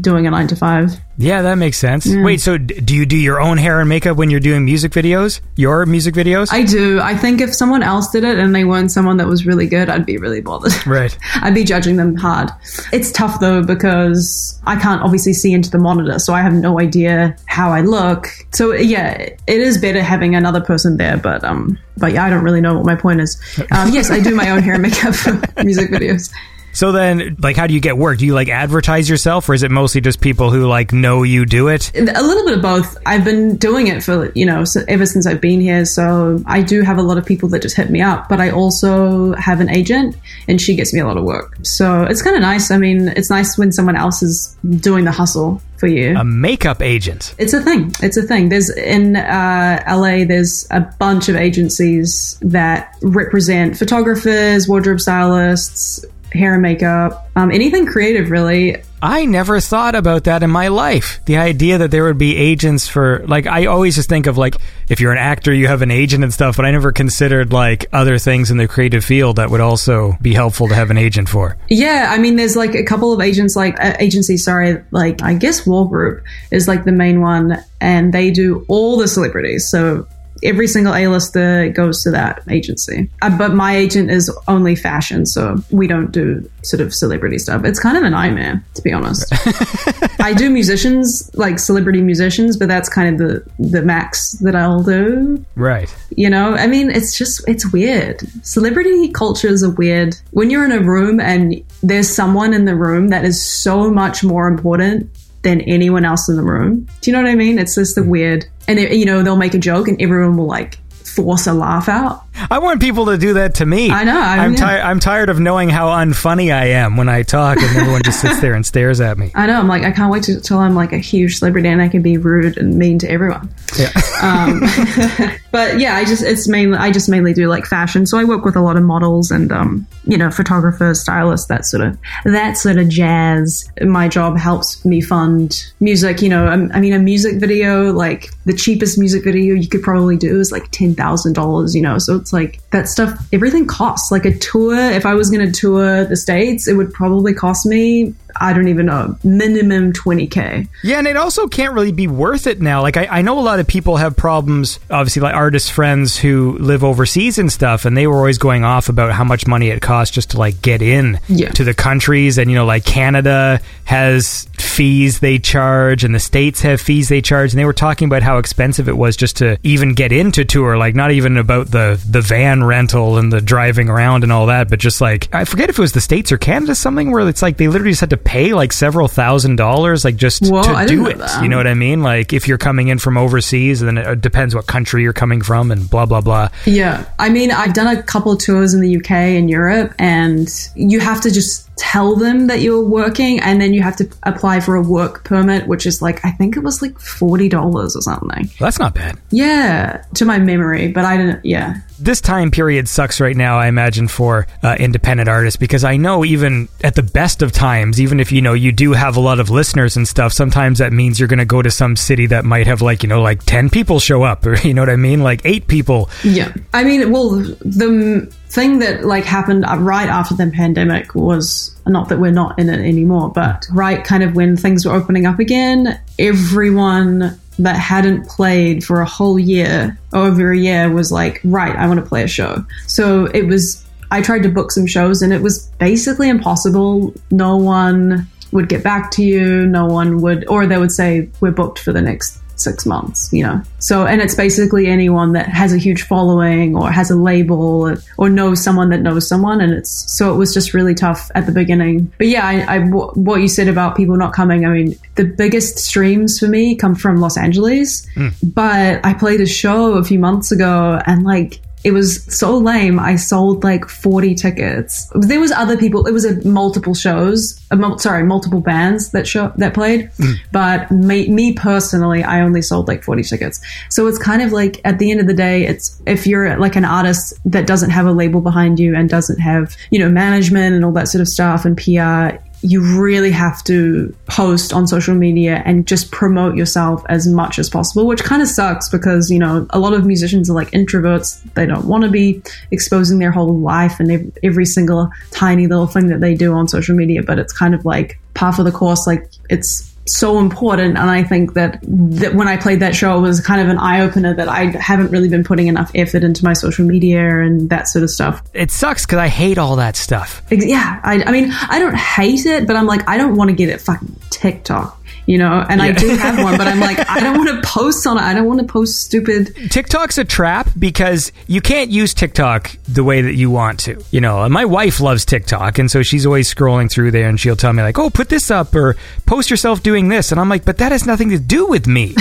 doing a nine to five. Yeah, that makes sense. Wait, so do you do your own hair and makeup when you're doing music videos? Your music videos? I do. I think if someone else did it and they weren't someone that was really good, I'd be really bothered. right. I'd be judging them hard. It's tough though because I can't obviously see into the monitor, so I have no idea how I look. So yeah, it is better having another person there, but um, but yeah, I don't really know what my point is. Um, yes, I do my own hair and makeup for music videos. So then, like, how do you get work? Do you like advertise yourself, or is it mostly just people who like know you do it? A little bit of both. I've been doing it for, you know, ever since I've been here. So I do have a lot of people that just hit me up, but I also have an agent and she gets me a lot of work. So it's kind of nice. I mean, it's nice when someone else is doing the hustle for you. A makeup agent. it's a thing. It's a thing. There's in uh, LA. There's a bunch of agencies that represent photographers, wardrobe stylists, hair and makeup, um, anything creative, really. I never thought about that in my life. The idea that there would be agents for like I always just think of like if you're an actor you have an agent and stuff, but I never considered like other things in the creative field that would also be helpful to have an agent for. Yeah, I mean, there's like a couple of agents, like uh, agencies. Sorry, like I guess Wall Group is like the main one, and they do all the celebrities. So every single A-lister goes to that agency. Uh, but my agent is only fashion, so we don't do sort of celebrity stuff. It's kind of a nightmare, to be honest. I do musicians, like celebrity musicians, but that's kind of the the max that I'll do. Right. You know, I mean, it's just, it's weird. Celebrity cultures are weird. When you're in a room and there's someone in the room that is so much more important than anyone else in the room. Do you know what I mean? It's just the weird. And, it, you know, they'll make a joke and everyone will like force a laugh out. I want people to do that to me. I know, I I'm mean- tired. I'm tired of knowing how unfunny I am when I talk, and everyone just sits there and stares at me. I know. I'm like, I can't wait to, till I'm like a huge celebrity and I can be rude and mean to everyone. Yeah. Um, but yeah, I just it's mainly I just mainly do like fashion. So I work with a lot of models and um, you know photographers, stylists, that sort of that sort of jazz. My job helps me fund music. You know, I, I mean, a music video like the cheapest music video you could probably do is like ten thousand dollars. You know, so it's like that stuff. Everything costs. Like a tour. If I was going to tour the states, it would probably cost me. I don't even know, minimum 20k. Yeah, and it also can't really be worth it now. Like I, I know a lot of people have problems, obviously like artist friends who live overseas and stuff, and they were always going off about how much money it costs just to like get in Yeah. to the countries. And you know, like Canada has fees they charge and the States have fees they charge, and they were talking about how expensive it was just to even get into tour, like not even about the the van rental and the driving around and all that, but just like I forget if it was the States or Canada something where it's like they literally just had to pay like several thousand dollars like just Whoa, to I do it. that. You know what I mean? Like if you're coming in from overseas, then it depends what country you're coming from and blah blah blah. Yeah. I mean, I've done a couple of tours in the UK and Europe, and you have to just tell them that you're working and then you have to apply for a work permit, which is like, I think it was like $40 or something. That's not bad. Yeah, to my memory, but I didn't, yeah. This time period sucks right now, I imagine, for uh, independent artists because I know even at the best of times, even if you know you do have a lot of listeners and stuff, sometimes that means you're going to go to some city that might have like you know like ten people show up, or you know what I mean, like eight people. Yeah. I mean, well, the thing that like happened right after the pandemic was not that we're not in it anymore, but right kind of when things were opening up again, everyone that hadn't played for a whole year, over a year, was like, right, I want to play a show. So it was, I tried to book some shows and it was basically impossible. No one would get back to you. No one would, or they would say, we're booked for the next six months, you know. So, and it's basically anyone that has a huge following or has a label or, or knows someone that knows someone. And it's, so it was just really tough at the beginning. But yeah, I, I, what you said about people not coming, I mean, the biggest streams for me come from Los Angeles, hmm. but I played a show a few months ago and like, it was so lame. I sold like 40 tickets. There was other people. It was a multiple shows. A mul- sorry, multiple bands that show that played. Mm. But me, me personally, I only sold like 40 tickets. So it's kind of like at the end of the day, it's if you're like an artist that doesn't have a label behind you and doesn't have you know management and all that sort of stuff and PR, you really have to post on social media and just promote yourself as much as possible, which kind of sucks because, you know, a lot of musicians are like introverts. They don't want to be exposing their whole life and every single tiny little thing that they do on social media, but it's kind of like par for the course. Like it's so important. And I think that, that when I played that show, it was kind of an eye opener that I haven't really been putting enough effort into my social media and that sort of stuff. It sucks because I hate all that stuff. Yeah, I, I mean, I don't hate it, but I'm like, I don't want to get it fucking TikTok, you know. And I do have one, but I'm like, I don't want to post on it. I don't want to post stupid. TikTok's a trap because you can't use TikTok the way that you want to. You know, my wife loves TikTok, and so she's always scrolling through there, and she'll tell me like, "Oh, put this up," or "Post yourself doing this," and I'm like, "But that has nothing to do with me."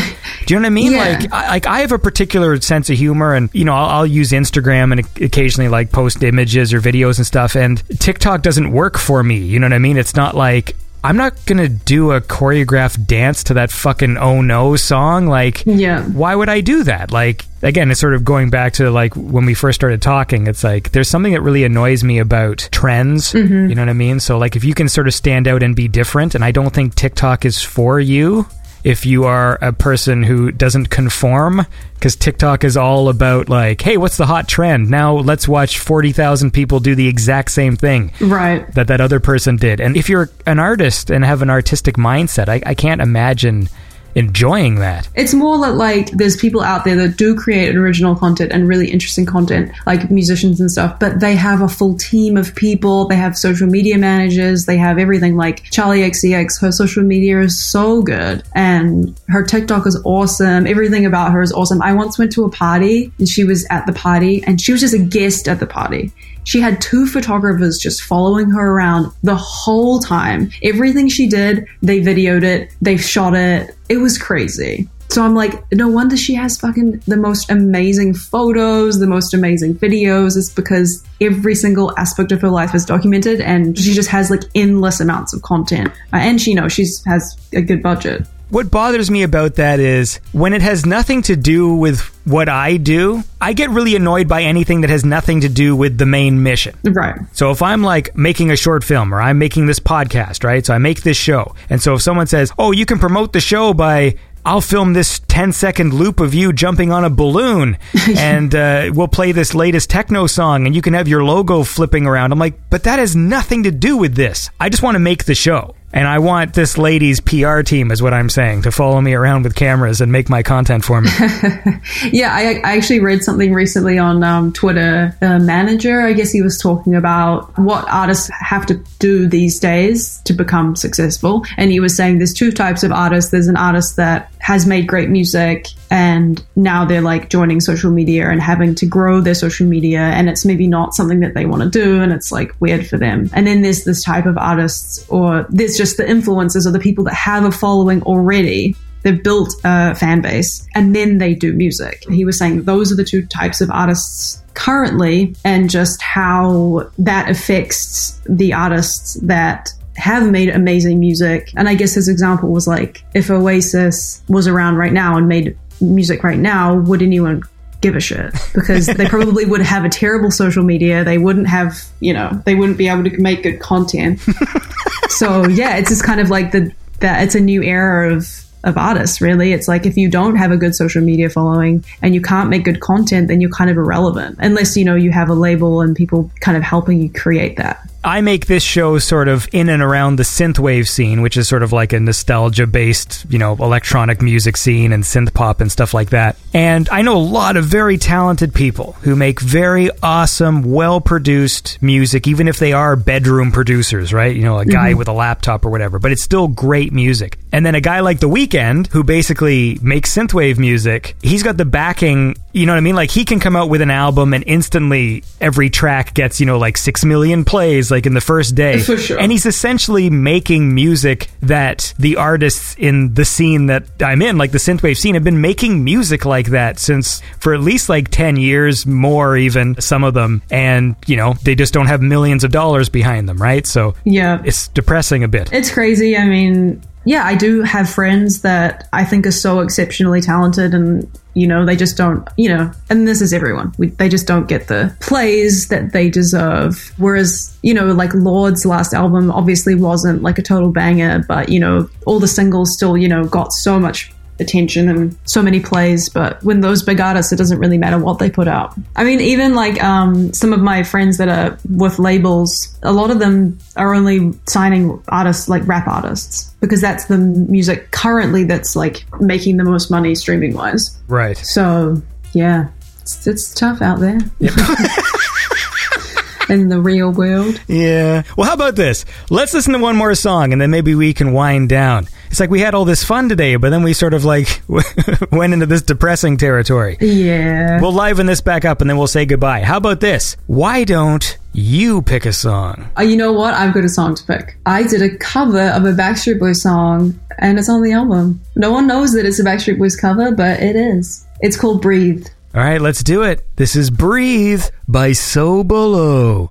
Do you know what I mean? Yeah. Like, I, like I have a particular sense of humor, and you know, I'll, I'll use Instagram and occasionally like post images or videos and stuff, and TikTok doesn't work for me. You know what I mean? It's not like. I'm not gonna do a choreographed dance to that fucking oh no song. Like, Yeah. why would I do that? Like, again, it's sort of going back to like when we first started talking. It's like there's something that really annoys me about trends. Mm-hmm. You know what I mean? So, like, if you can sort of stand out and be different, and I don't think TikTok is for you if you are a person who doesn't conform, because TikTok is all about like, hey, what's the hot trend? Now let's watch 40,000 people do the exact same thing Right. that that other person did. And if you're an artist and have an artistic mindset, I, I can't imagine enjoying that. It's more that like there's people out there that do create original content and really interesting content, like musicians and stuff, but they have a full team of people. They have social media managers. They have everything. Like Charli XCX, her social media is so good, and her TikTok is awesome. Everything about her is awesome. I once went to a party and she was at the party, and she was just a guest at the party. She had two photographers just following her around the whole time. Everything she did, they videoed it, they shot it. It was crazy. So I'm like, no wonder she has fucking the most amazing photos, the most amazing videos. It's because every single aspect of her life is documented and she just has like endless amounts of content. Uh, and she, you know, she's has a good budget. What bothers me about that is when it has nothing to do with what I do, I get really annoyed by anything that has nothing to do with the main mission. Right. So if I'm like making a short film or I'm making this podcast, right? So I make this show. And so if someone says, "Oh, you can promote the show by I'll film this 10 second loop of you jumping on a balloon and uh, we'll play this latest techno song and you can have your logo flipping around. I'm like, but that has nothing to do with this. I just want to make the show. And I want this lady's PR team, is what I'm saying, to follow me around with cameras and make my content for me. Yeah, I, I actually read something recently on um, Twitter. A manager, I guess he was talking about what artists have to do these days to become successful. And he was saying there's two types of artists. There's an artist that has made great music and now they're like joining social media and having to grow their social media and it's maybe not something that they want to do and it's like weird for them. And then there's this type of artists or there's just the influencers or the people that have a following already they've built a fan base and then they do music. He was saying those are the two types of artists currently and just how that affects the artists that have made amazing music. And I guess his example was like if Oasis was around right now and made music right now, would anyone give a shit? Because they probably would have a terrible social media. They wouldn't have, you know, they wouldn't be able to make good content. so yeah, it's just kind of like the that it's a new era of of artists really it's like if you don't have a good social media following and you can't make good content then you're kind of irrelevant unless you know you have a label and people kind of helping you create that I make this show sort of in and around the synthwave scene, which is sort of like a nostalgia based, you know, electronic music scene and synth pop and stuff like that. And I know a lot of very talented people who make very awesome, well produced music, even if they are bedroom producers, right? You know, a guy mm-hmm. with a laptop or whatever, but it's still great music. And then a guy like The Weeknd, who basically makes synthwave music, he's got the backing, you know what I mean? Like he can come out with an album and instantly every track gets, you know, like six million plays like in the first day. For sure. And he's essentially making music that the artists in the scene that I'm in, like the synthwave scene, have been making music like that since for at least like 10 years, more even, some of them. And, you know, they just don't have millions of dollars behind them, right? So yeah it's depressing a bit. It's crazy. I mean, yeah, I do have friends that I think are so exceptionally talented and you know, they just don't, you know, and this is everyone. We, they just don't get the plays that they deserve. Whereas, you know, like Lorde's last album obviously wasn't like a total banger, but, you know, all the singles still, you know, got so much attention and so many plays but when those big artists it doesn't really matter what they put out i mean even like um, some of my friends that are with labels a lot of them are only signing artists like rap artists because that's the music currently that's like making the most money streaming wise Right. so yeah it's, it's tough out there in the real world Yeah. Well, how about this? Let's listen to one more song and then maybe we can wind down. It's like we had all this fun today, but then we sort of like went into this depressing territory. yeah We'll liven this back up and then we'll say goodbye. How about this? Why don't you pick a song? Uh, you know what? I've got a song to pick. I did a cover of a Backstreet Boys song, and it's on the album. No one knows that it's a Backstreet Boys cover, but it is. It's called Breathe. All right, let's do it. This is Breathe by So Below.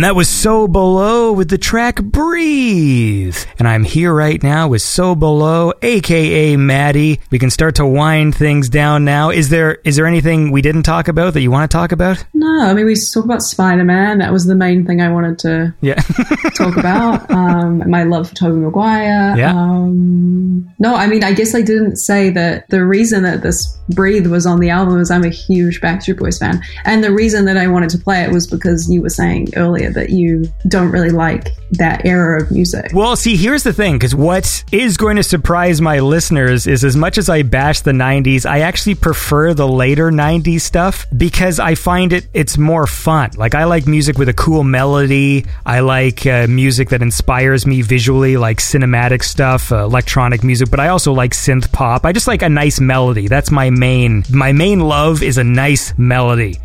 And that was So Below with the track Breathe. And I'm here right now with So Below, aka Maddie. We can start to wind things down now. Is there is there anything we didn't talk about that you want to talk about? No, I mean we talked about Spider Man. That was the main thing I wanted to Yeah. talk about. Um, my love for Tobey Maguire. Yeah. Um, no, I mean I guess I didn't say that the reason that this Breathe was on the album is I'm a huge Backstreet Boys fan, and the reason that I wanted to play it was because you were saying earlier that you don't really like that era of music. Well, see, here's the thing, because what is going to surprise my listeners is as much as I bash the 90s, I actually prefer the later 90s stuff because I find it it's more fun. Like I like music with a cool melody. I like uh, music that inspires me visually, like cinematic stuff, uh, electronic music, but I also like synth pop. I just like a nice melody. That's my main my main love is a nice melody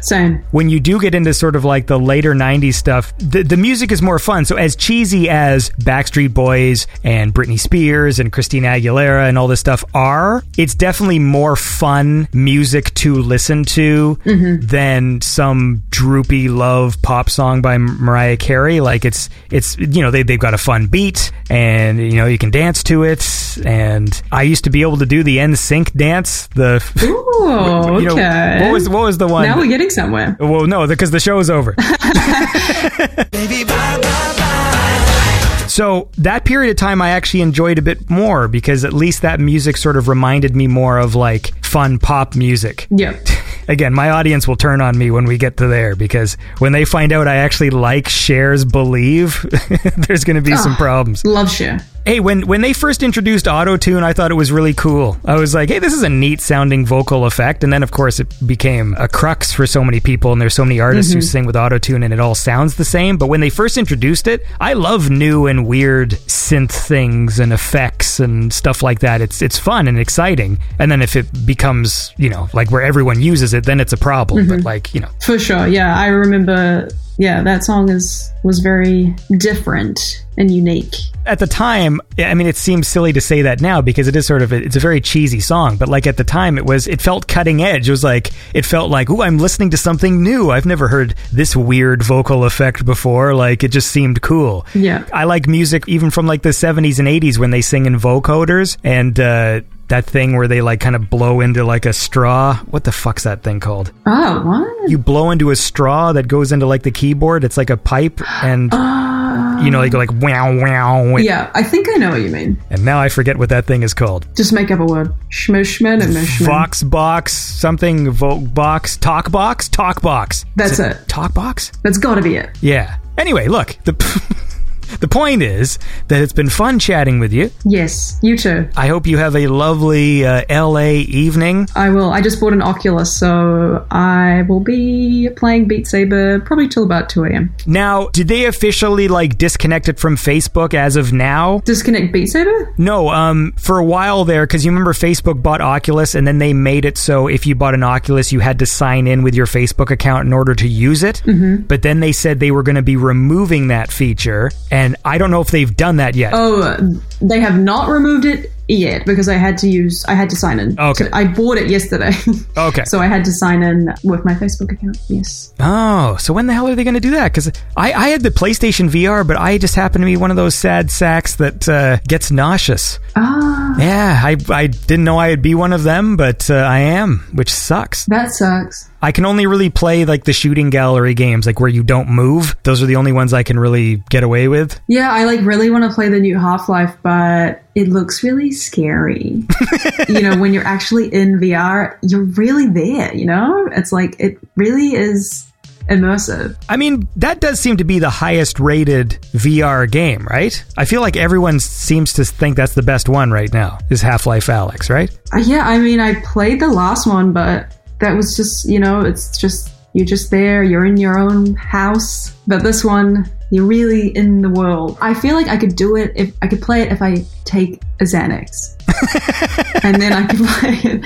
Same. when you do get into sort of like the later 90s stuff, the, the music is more fun. So, as cheesy as Backstreet Boys and Britney Spears and Christina Aguilera and all this stuff are, it's definitely more fun music to listen to mm-hmm. than some droopy love pop song by Mariah Carey. Like, it's, it's you know, they, they've got a fun beat and, you know, you can dance to it. And I used to be able to do the NSYNC dance. The, Ooh, you know, what was, what was the one? now we're getting somewhere. Well, no, because the show is over. Baby, bye, bye, bye. So that period of time I actually enjoyed a bit more because at least that music sort of reminded me more of like fun pop music. Yeah. Again, my audience will turn on me when we get to there because when they find out I actually like Cher's Believe, there's going to be some Ah. problems. Love Cher. Hey, when when they first introduced auto tune, I thought it was really cool. I was like, hey, this is a neat sounding vocal effect, and then of course it became a crux for so many people, and there's so many artists who sing with auto tune, and it all sounds the same. But when they first introduced it, I love new and weird synth things and effects and stuff like that. It's it's fun and exciting. And then if it becomes you know like where everyone uses it, then it's a problem. But like you know, For sure. Yeah, I remember. Yeah, that song is was very different and unique. at the time, I mean, it seems silly to say that now because it is sort of a, it's a very cheesy song. But like at the time, it was it felt cutting edge. It was like it felt like, oh, I'm listening to something new. I've never heard this weird vocal effect before. Like it just seemed cool. Yeah. I like music even from like the 70s and 80s when they sing in vocoders and. uh that thing where they like kind of blow into like a straw. What the fuck's that thing called? Oh, what? You blow into a straw that goes into like the keyboard. It's like a pipe, and you know, they go like wow wow. Yeah, I think I know what you mean. And now I forget what that thing is called. Just make up a word. Schmishman and mishman. Vox box, something Vogue box, talk box, talk box. That's Is it. Talk box? That's got to be it. Yeah. Anyway, look, the the point is that it's been fun chatting with you. Yes, you too. I hope you have a lovely uh, LA evening. I will. I just bought an Oculus, so I will be playing Beat Saber probably till about 2 a.m. Now, did they officially like disconnect it from Facebook as of now? Disconnect Beat Saber? No, um, for a while there, because you remember Facebook bought Oculus, and then they made it so if you bought an Oculus, you had to sign in with your Facebook account in order to use it. Mm-hmm. But then they said they were going to be removing that feature, and I don't know if they've done that yet. Oh, they have not removed it yet because I had to use, I had to sign in. Okay. So I bought it yesterday. Okay. so I had to sign in with my Facebook account. Yes. Oh, so when the hell are they going to do that? Because I, I had the PlayStation VR, but I just happen to be one of those sad sacks that uh, gets nauseous. Ah, Yeah, I, I didn't know I'd be one of them, but uh, I am, which sucks. that sucks. I can only really play like the shooting gallery games, like where you don't move. Those are the only ones I can really get away with. Yeah, I like really want to play the new Half Life, but it looks really scary. you know, when you're actually in VR, you're really there, you know? It's like, it really is immersive. I mean, that does seem to be the highest rated VR game, right? I feel like everyone seems to think that's the best one right now, is Half Life Alyx, right? Uh, yeah, I mean, I played the last one, but that was just, you know, it's just, you're just there, you're in your own house. But this one, you're really in the world. I feel like I could do it if I could play it if I take a Xanax. and then I could play it.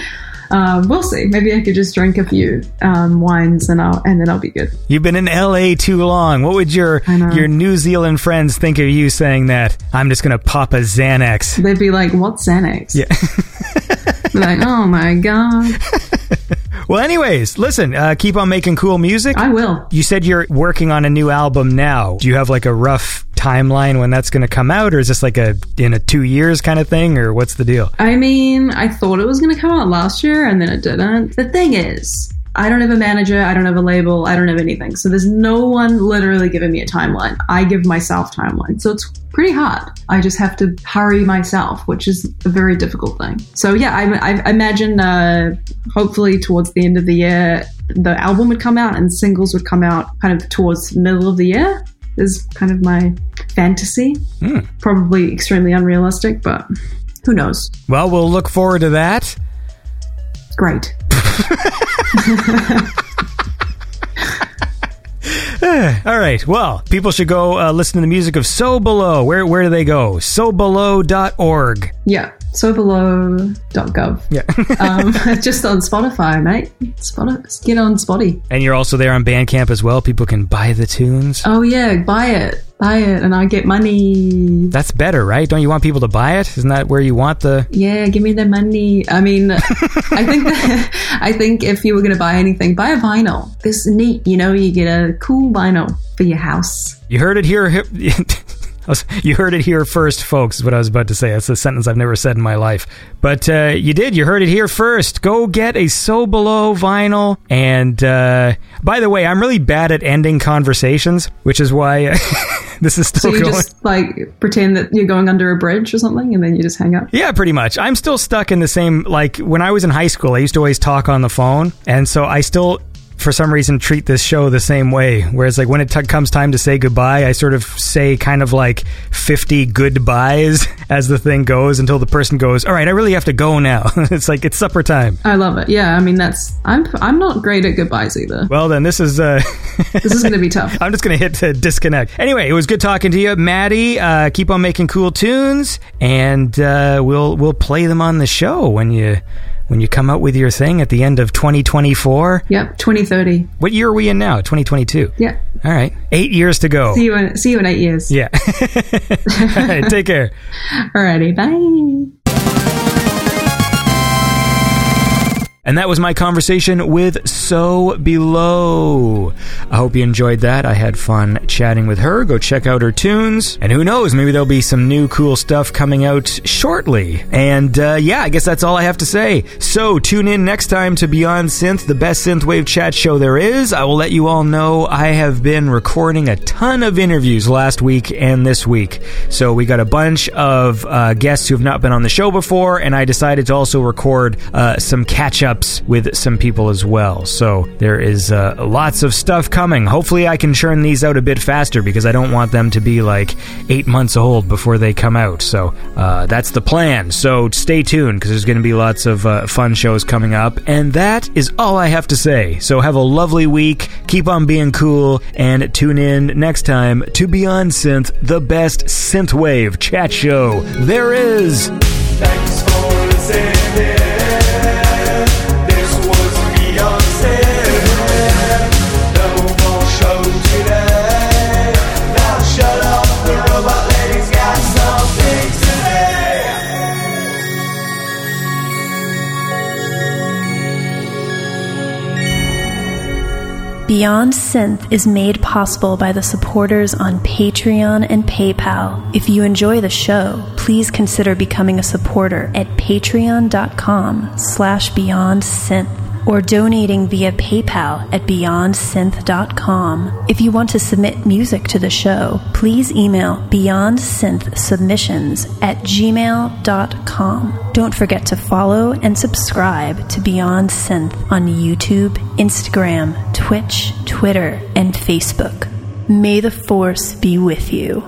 Um, we'll see. Maybe I could just drink a few um, wines and I'll and then I'll be good. You've been in LA too long. What would your your New Zealand friends think of you saying that? I'm just gonna pop a Xanax. They'd be like, "What's Xanax?" Yeah. Like, "Oh my god." Well, anyways, listen, uh, keep on making cool music. I will. You said you're working on a new album now. Do you have like a rough timeline when that's going to come out, or is this like a in a two years kind of thing, or what's the deal? I mean, I thought it was going to come out last year and then it didn't. The thing is, I don't have a manager, I don't have a label, I don't have anything. So there's no one literally giving me a timeline. I give myself timeline. So it's pretty hard. I just have to hurry myself, which is a very difficult thing. So yeah, I, I imagine uh, hopefully towards the end of the year, the album would come out and singles would come out kind of towards middle of the year is kind of my fantasy. Probably extremely unrealistic, but who knows? Well, we'll look forward to that. Great. All right. Well, people should go uh, listen to the music of So Below. Where where do they go? SoBelow.org. Yeah. SoBelow.gov. Yeah. um, just on Spotify, mate. Spotify, get on Spotty. and you're also there on Bandcamp as well. People can buy the tunes. Oh yeah, buy it, buy it, and I get money. That's better, right? Don't you want people to buy it? Isn't that where you want the? Yeah, give me the money. I mean, I think that, I think if you were going to buy anything, buy a vinyl. This is neat, you know. You get a cool vinyl for your house. You heard it here. You heard it here first, folks. Is what I was about to say. That's a sentence I've never said in my life, but uh, you did. You heard it here first. Go get a So Below vinyl. And uh, by the way, I'm really bad at ending conversations, which is why uh, this is still So you going. just like pretend that you're going under a bridge or something, and then you just hang up. Yeah, pretty much. I'm still stuck in the same like when I was in high school, I used to always talk on the phone, and so I still for some reason treat this show the same way. Whereas like when it t- comes time to say goodbye, I sort of say kind of like 50 goodbyes as the thing goes until the person goes, "All right, I really have to go now." it's like it's supper time. I love it. Yeah, I mean that's I'm I'm not great at goodbyes either. Well, then this is uh This is going to be tough. I'm just going to hit uh, disconnect. Anyway, it was good talking to you, Maddie. Uh, keep on making cool tunes, and uh, we'll we'll play them on the show when you when you come out with your thing at the end of 2024. Yep, 2030. What year are we in now? 2022. Yeah. All right, eight years to go. See you in see you in eight years. Yeah. All right, take care. Alrighty, bye. And that was my conversation with So Below. I hope you enjoyed that. I had fun chatting with her. Go check out her tunes. And who knows, maybe there'll be some new cool stuff coming out shortly. And uh, yeah, I guess that's all I have to say. So tune in next time to Beyond Synth, the best synthwave chat show there is. I will let you all know I have been recording a ton of interviews last week and this week. So we got a bunch of uh, guests who have not been on the show before, and I decided to also record uh, some catch with some people as well. So there is uh, lots of stuff coming. Hopefully, I can churn these out a bit faster because I don't want them to be like eight months old before they come out. So uh, that's the plan. So stay tuned because there's going to be lots of uh, fun shows coming up. And that is all I have to say. So have a lovely week. Keep on being cool and tune in next time to Beyond Synth, the best synthwave chat show there is. Beyond Synth is made possible by the supporters on Patreon and PayPal. If you enjoy the show, please consider becoming a supporter at patreon.com slash beyond synth or donating via PayPal at beyondsynth.com. If you want to submit music to the show, please email beyondsynthsubmissions at gmail.com. Don't forget to follow and subscribe to Beyond Synth on YouTube, Instagram, Twitch, Twitter, and Facebook. May the Force be with you.